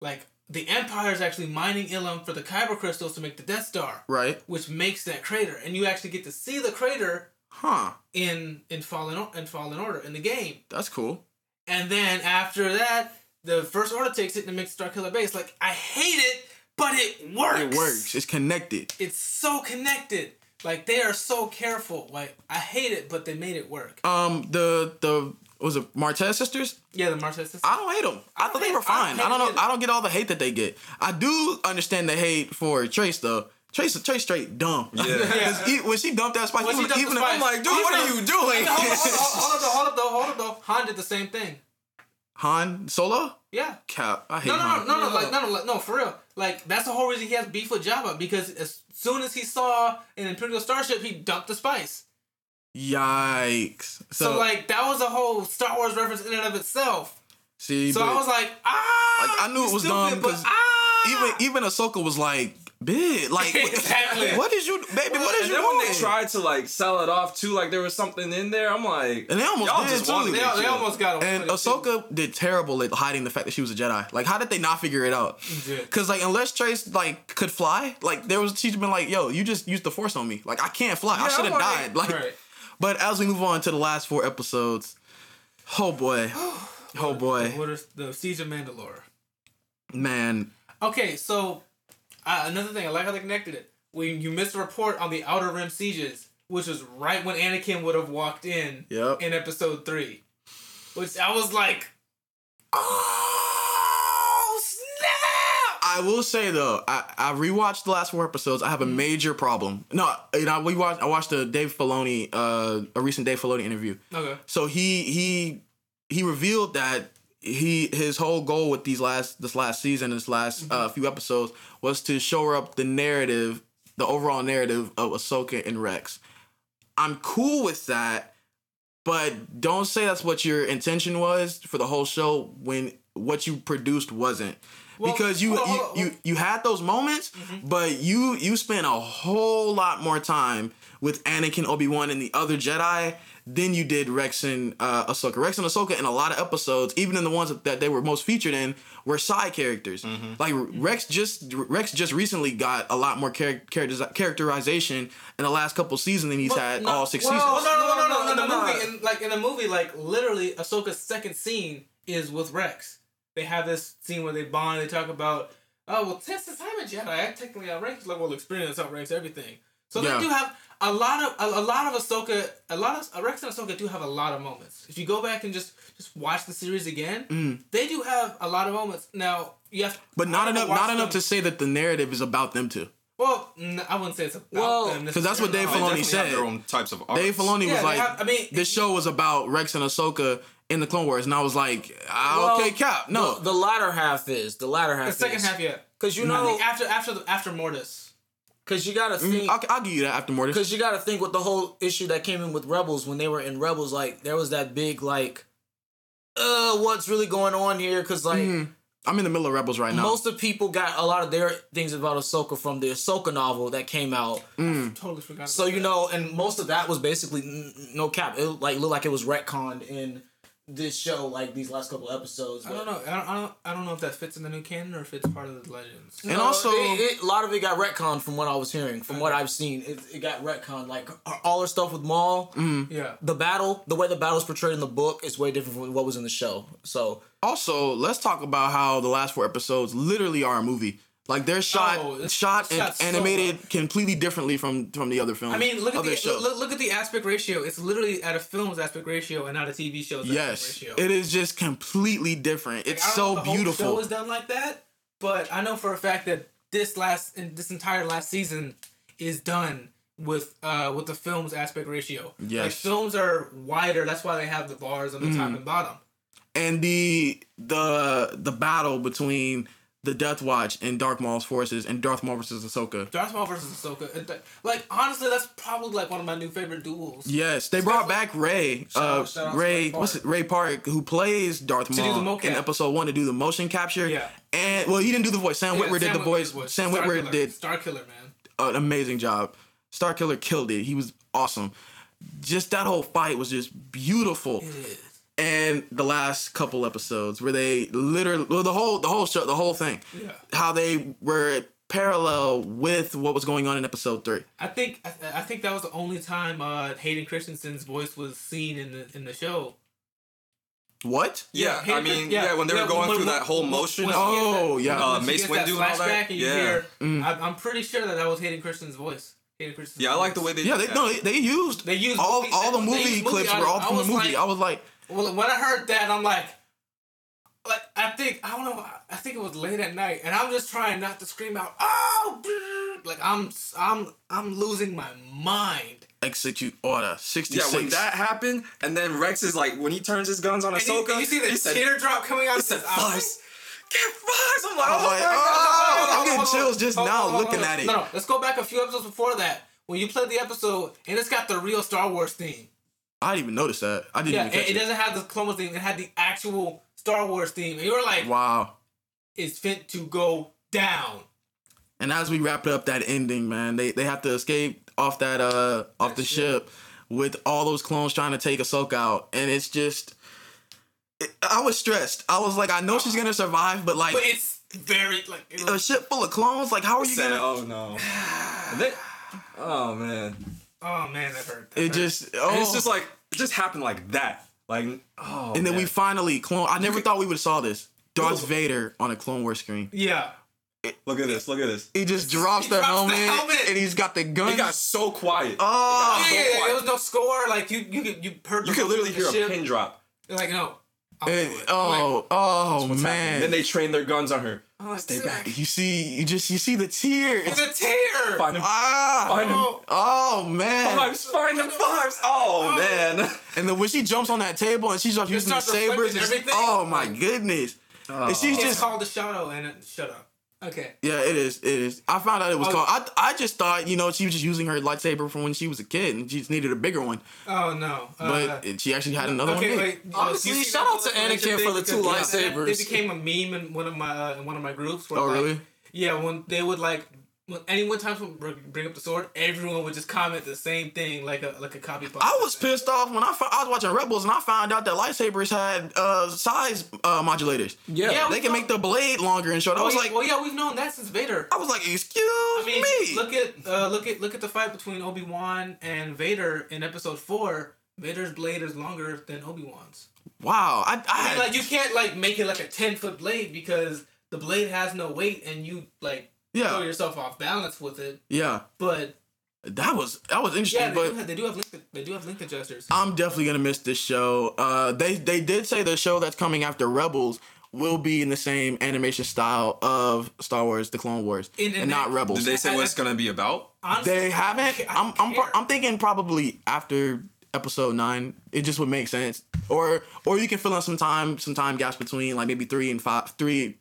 C: like the Empire is actually mining Ilum for the Kyber crystals to make the Death Star,
B: Right?
C: which makes that crater, and you actually get to see the crater
B: Huh.
C: in in Fallen in Fallen Order in the game.
B: That's cool.
C: And then after that, the First Order takes it and makes Star Killer Base. Like I hate it, but it works.
B: It works. It's connected.
C: It's so connected. Like they are so careful. Like I hate it, but they made it work.
B: Um, the the was it Martez sisters?
C: Yeah, the Martez sisters.
B: I don't hate them. I thought they were
C: hate- I
B: fine.
C: don't
B: I don't know.
C: them
B: I don't get all the hate that they get. I do understand the hate for Trace though. Trace, Trace straight dumb.
D: Yeah.
B: 'Cause he- when she dumped that spice,
C: When
B: even,
C: dumped
B: even
C: the
B: if-
C: spice.
B: I'm like, dude,
C: Even
B: what are you doing?
C: Hold up, hold up, hold up, hold up, though, hold up, though. Han did the same thing.
B: Han Solo?
C: Yeah.
B: Cap. I hate
C: No, no,
B: Han.
C: no, no, no, like, no, no, like, no, for real. Like, that's the whole reason he has beef with Jabba because as soon as he saw an Imperial starship, he dumped the spice.
B: Yikes. So,
C: So, like, that was a whole Star Wars reference in and of itself.
B: see,
C: So
B: but
C: I was like, ah,
B: Like, I knew it was
C: stupid,
B: dumb
C: but
B: 'cause
C: ah,
B: even even Ahsoka was like, big, like,
C: Exactly.
B: what is you, baby? What is
D: And
B: you
D: then
B: doing?
D: when they tried to like sell it off too, like there was something in there, I'm like,
B: And they almost
D: y'all
B: did,
D: just
B: too.
C: they, they almost got away
B: And
C: with it, too.
B: Ahsoka did terrible at hiding the fact that she was a Jedi. Like, how did they not figure it out?
C: did.
B: Cause like, unless Trace like could fly, like there was she's been like, yo, you just used the Force on me. Like, I can't fly. I should have
D: like-
B: died. Like,
C: Right.
B: But as we move on to the last four episodes, oh boy, oh boy,
C: What is the Siege of Mandalore?
B: man,
C: Okay, so uh, another thing, I like how they connected it. When you missed a report on the Outer Rim sieges, which was right when Anakin would have walked in
B: Yep.
C: in Episode Three, which I was like, oh!
B: I will say though, I, I rewatched the last four episodes. I have a
C: Mm-hmm.
B: major problem. No, you know, we watched. I watched a Dave Filoni, uh, a recent Dave Filoni interview.
C: Okay.
B: So he he he revealed that he his whole goal with these last this last season, this last
C: Mm-hmm.
B: uh, few episodes, was to shore up the narrative, the overall narrative of Ahsoka and Rex. I'm cool with that, but don't say that's what your intention was for the whole show when what you produced wasn't.
C: Well,
B: because you, you, you you had those moments, but you you spent a whole lot more time with Anakin, Obi Wan, and the other Jedi than you did Rex and uh, Ahsoka. Rex and Ahsoka in a lot of episodes, even in the ones that they were most featured in, were side characters. Like Rex just Rex just recently got a lot more char- character- characterization in the last couple seasons than he's had
C: no,
B: all six
C: well,
B: seasons.
C: No, no, no, no, no,
D: No,
C: no,
D: no,
C: the
D: no,
C: movie,
D: no.
C: in, like in the movie, like literally, Ahsoka's second scene is with Rex. They have this scene where they bond. They talk about, oh well, since since I'm a Jedi, I technically have Rex level experience, outranks everything. So
B: Yeah.
C: they do have a lot of a, a lot of Ahsoka, a lot of Rex and Ahsoka do have a lot of moments. If you go back and just just watch the series again, they do have a lot of moments. Now you have,
B: Mm. but not enough
C: watched
B: not enough to say that the narrative is about them too.
C: Well, I wouldn't say it's about
E: Well,
C: them
B: 'cause that's what Dave
C: necessarily.
B: Filoni
D: They definitely have
B: said.
D: their own types of arcs.
B: Dave Filoni
C: Yeah,
B: was like,
C: have- I mean,
B: this show was about Rex and Ahsoka in the Clone Wars, and I was like, ah,
E: Well,
B: okay, Cap, no,
E: The, the latter half is the latter half.
C: The second
E: is,
C: half, yeah.
E: because you
C: I
E: know,
C: think after after the, after Mortis.
E: because you got to
B: Mm,
E: think.
B: I'll, I'll give you that after Mortis.
E: Because you got to think with the whole issue that came in with Rebels when they were in Rebels, like there was that big like, uh, what's really going on here? Because like
B: Mhm. I'm in the middle of Rebels right now.
E: most of people got a lot of their things about Ahsoka from the Ahsoka novel that came out.
C: Totally forgot.
E: So you
C: that.
E: know, and most of that was basically n- n- no cap. It like looked like it was retconned in this show, like these last couple episodes.
C: I don't know. I don't, I don't. I don't know if that fits in the new canon or if it's part of the legends.
B: And
E: No,
B: also-
E: it, it- a lot of it got retconned from what I was hearing, from what I've seen. It, it got retconned. Like all her stuff with Maul, mm-hmm.
C: Yeah.
E: the battle, the way the battle's portrayed in the book is way different from what was in the show. So
B: also, let's talk about how the last four episodes literally are a movie. Like they're shot,
C: Oh,
B: shot and
C: shot so
B: animated completely differently from from the other films.
C: I mean, look at the look, look at the aspect ratio. It's literally at a film's aspect ratio and not a TV show's
B: yes,
C: aspect ratio.
B: it is just completely different. It's
C: I don't know
B: so
C: if the whole
B: beautiful.
C: show is done like that, but I know for a fact that this last and this entire last season is done with uh with the film's aspect ratio. like
B: Yes.
C: films are wider. That's why they have the bars on the top and bottom.
B: and the the the battle between the Death Watch and Darth Maul's forces and Darth Maul versus Ahsoka.
C: Darth Maul versus Ahsoka. Like honestly, that's probably like one of my new favorite duels.
B: Yes, they brought back Ray, uh,
E: out- shout out to
B: Ray, what's it, Ray Park, who plays Darth Maul in Episode One to do the motion capture.
C: Yeah.
B: and well, he didn't do the voice. Sam
C: Yeah,
B: Witwer did the
C: Witwer's
B: voice. Sam
C: Star
B: Witwer
C: Killer.
B: did
C: Star Killer, man.
B: an amazing job. Star Killer killed it. He was awesome. Just that whole fight was just beautiful.
C: It is.
B: And the last couple episodes where they literally well, the whole the whole show the whole thing
C: Yeah.
B: how they were parallel with what was going on in episode three.
C: I think I, I think that was the only time uh, Hayden Christensen's voice was seen in the in the show.
B: What?
D: Yeah,
C: Hayden
D: I mean,
C: Christ-
D: yeah, when they were going through that whole motion.
B: Oh,
C: gets
B: yeah.
D: Uh, Mace Windu and all that.
C: flashback and you
D: Yeah.
C: hear,
B: Mm.
C: I, I'm pretty sure that that was Hayden Christensen's voice. Hayden Christensen's
D: Yeah, I like the way they.
B: Yeah, they no, they, they used
C: They used
B: all
C: movie-
B: all the movie clips were all from the
C: was
B: movie.
C: like-
B: I was like,
C: Well, when I heard that, I'm like, like I think I don't know. I think it was late at night, and I'm just trying not to scream out, "Oh!" Like I'm, I'm, I'm losing my mind.
B: execute order sixty
D: Yeah, when that happened, and then Rex is like, when he turns his guns on
C: And you, and you see the
D: he said,
C: teardrop coming out.
D: he
C: of
D: said,
C: his eye.
D: Get Fives. I'm like,
B: I
D: oh
B: was
D: my
B: like,
D: god.
B: oh, I'm getting chills just now looking at it.
C: No, no, let's go back a few episodes before that. When you played the episode, and it's got the real Star Wars theme.
B: I didn't even notice that. I didn't
C: Yeah,
B: even
C: it,
B: catch
C: it
B: it.
C: doesn't have the Clone Wars theme. It had the actual Star Wars theme, and you were like,
B: Wow.
C: "It's fit to go down."
B: And as we wrap up that ending, man, they they have to escape off that uh off
C: That
B: the
C: ship.
B: ship with all those clones trying to take Ahsoka out, and it's just. It, I was stressed. I was like, I know she's gonna survive, but like
C: But it's very like it
B: a ship full of clones, like how are you
D: Said,
B: gonna?
D: oh no. They- oh man.
C: Oh man, that hurt. That
B: It just oh,
D: And it's oh. just like, it just happened like that. Like, oh.
B: and then we finally clone. I never thought we would have saw this. Darth Vader on a Clone Wars screen.
C: yeah.
D: Look at this. Look at this.
B: He just drops
C: He
B: the,
C: drops the
B: helmet,
C: helmet.
B: and he's got the gun.
D: He got so quiet.
B: oh,
C: Yeah, yeah, yeah,
D: quiet.
C: there was no score. Like you, you, could- you heard.
D: you
C: the
D: could literally
C: the
D: hear a
C: ship.
D: pin drop.
C: Like no.
B: And-
C: do it.
B: oh, oh man.
D: happening. Then they train their guns on her.
C: I'm
D: Stay
C: "Sick."
D: back.
B: You see, you just you see the tear.
C: It's a tear.
D: Find him.
B: ah,
D: Find him.
C: Oh,
B: oh man.
D: Fives. Find them fives. Oh man.
B: And then when she jumps on that table and she starts using the sabers, it's-
C: everything.
B: oh my goodness. And she's
C: it's
B: just
C: called the shadow, and it, shut up. Okay.
B: yeah, it is. It is. I found out it was
C: Oh.
B: called. I I just thought you know she was just using her lightsaber from when she was a kid and she just needed a bigger one,
C: Oh no.
B: but
C: Uh,
B: it- she actually had another
C: okay,
B: one.
C: wait. uh,
A: Honestly,
C: you see
A: shout out to
C: proliferation
A: Anakin for the two
C: Because, yeah, that-
A: lightsabers.
C: It became a meme in one of my uh, in one of my groups. Where
B: Oh,
C: like,
B: really?
C: Yeah, when they would like when anyone time someone bring up the sword, everyone would just comment the same thing like a like a copy.
B: I was pissed off when I fo- I was watching Rebels and I found out that lightsabers had uh, size uh, modulators.
A: Yeah.
C: Yeah,
B: They can make the blade longer and shorter. I
C: Oh,
B: was
C: yeah,
B: like,
C: well, yeah, we've known that since Vader.
B: I was like, excuse
C: I mean,
B: me.
C: look at uh, look at look at the fight between Obi Wan and Vader in Episode Four. Vader's blade is longer than Obi Wan's.
B: wow, I, I,
C: I mean, like you can't like make it like a ten foot blade because the blade has no weight and you like
B: yeah,
C: throw yourself off balance with it.
B: yeah.
C: But
B: That was that was interesting,
C: yeah, they,
B: but
C: do have, they do have link. They do have link adjusters.
B: I'm definitely gonna miss this show. Uh, they they did say the show that's coming after Rebels will be in the same animation style of Star Wars: The Clone Wars,
C: In- in
B: and not
C: that-
B: Rebels.
D: Did they say what it's gonna be about?
C: Honestly,
B: They haven't.
C: I
B: I'm I'm
C: care.
B: I'm thinking probably after episode nine. It just would make sense, or or you can fill in some time some time gaps between like maybe three and five, three,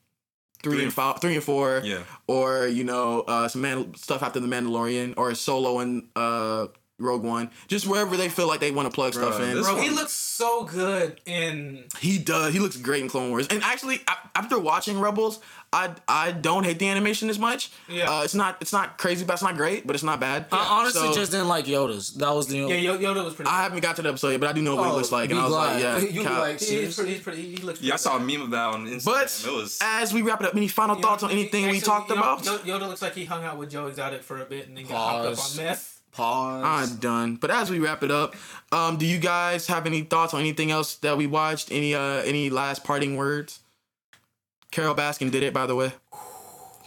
B: three
D: Three
B: and five, three and four.
D: Yeah.
B: Or you know uh, some man stuff after the Mandalorian, or Solo and uh, Rogue One. Just wherever they feel like they want to plug stuff in.
D: this
C: Bro, he looks so good in.
B: He does. He looks great in Clone Wars. And actually, a- after watching Rebels, I I don't hate the animation as much.
C: Yeah.
B: Uh, it's not it's not crazy, but it's not great, but it's not bad.
A: I honestly
B: So,
A: just didn't like Yoda's. That was the
C: only... Yeah, Yoda was pretty.
B: I haven't got to the episode yet, but I do know what he
A: Oh,
B: looks like, and I was
A: glad.
B: like, yeah.
A: You like-
C: he's pretty. He's pretty. He looks.
D: Yeah, I saw a meme of that on Instagram.
B: but
D: it was
B: as we wrap it up, any final
C: You know,
B: thoughts on
C: he-
B: anything we talked
C: you know,
B: about?
C: Yoda looks like he hung out with Joe Exotic for a bit and then got hopped up on meth.
A: Pause.
B: I'm done. But as we wrap it up, um, do you guys have any thoughts on anything else that we watched? Any uh any last parting words? Carole Baskin did it, by the way.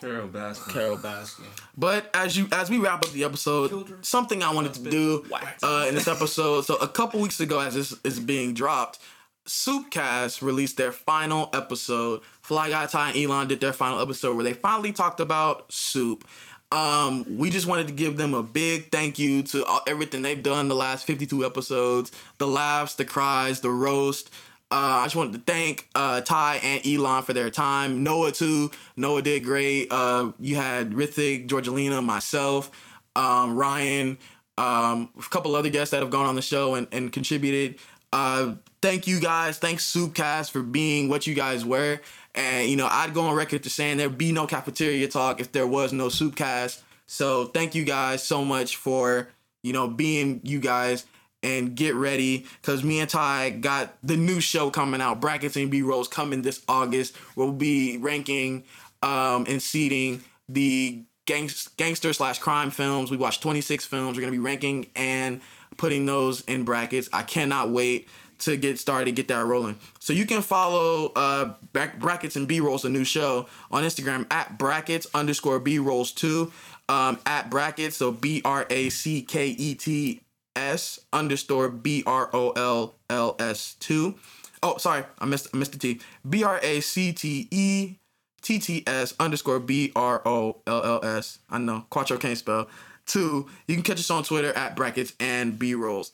D: Carole Baskin.
A: Carole Baskin.
B: But as you as we wrap up the episode,
C: Children.
B: something I wanted to do uh, in this episode. So a couple weeks ago, as this is being dropped, Soupcast released their final episode. Fly Guy Ty and Elon did their final episode where they finally talked about soup. Um, we just wanted to give them a big thank you to all, everything they've done the last 52 episodes, the laughs, the cries, the roast. Uh, I just wanted to thank uh, Ty and Elon for their time. Noah too. Noah did great. Uh, you had Rithik, Georgelina, myself, um, Ryan, um, a couple other guests that have gone on the show and, and contributed. Uh, thank you guys. Thanks Soupcast for being what you guys were. And you know, I'd go on record to saying there'd be no cafeteria talk if there was no Soupcast. So thank you guys so much for you know being you guys and get ready because me and Ty got the new show coming out. Brackets and B rolls coming this August. We'll be ranking um, and seeding the gangs- gangster slash crime films. We watched 26 films. We're gonna be ranking and putting those in brackets. I cannot wait to get started, get that rolling. So you can follow uh, Brack- Brackets and B Rolls, a new show, on Instagram at brackets underscore B Rolls two, um, at brackets, so B R A C K E T S underscore B R O L L S two. Oh, sorry, I missed I missed the T. B R A C T E T T S underscore B R O L L S. I know Quattro can't spell. Two. You can catch us on Twitter at brackets and B rolls.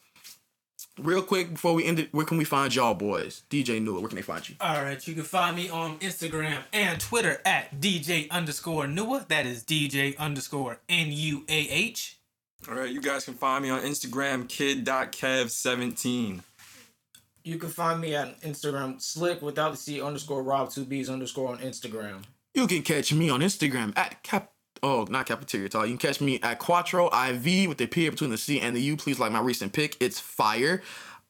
B: Real quick before we end it, where can we find y'all boys? DJ Newell, where can they find you?
C: All right, you can find me on Instagram and Twitter at DJ underscore Nuah. That is DJ underscore N U A H.
D: All right, you guys can find me on Instagram, kid.kev17.
E: You can find me at Instagram slick without the C underscore Rob two B's underscore on Instagram.
B: You can catch me on Instagram at cap. Oh, not cafeteria talk. You can catch me at Quattro IV with the P between the C and the U. Please like my recent pick. It's fire.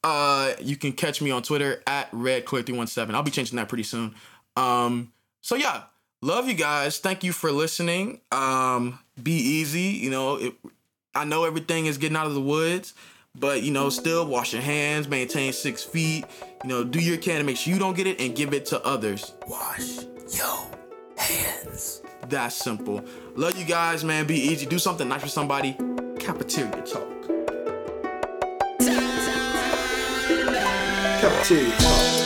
B: Uh, you can catch me on Twitter at redclear317. I'll be changing that pretty soon. Um, so yeah, love you guys. Thank you for listening. Um, be easy. You know, it, I know everything is getting out of the woods, but you know, still wash your hands, maintain six feet. You know, do your can to make sure you don't get it and give it to others.
C: Wash yo hands.
B: That simple. Love you guys, man. Be easy. Do something nice for somebody. Cafeteria talk.
A: Cafeteria talk.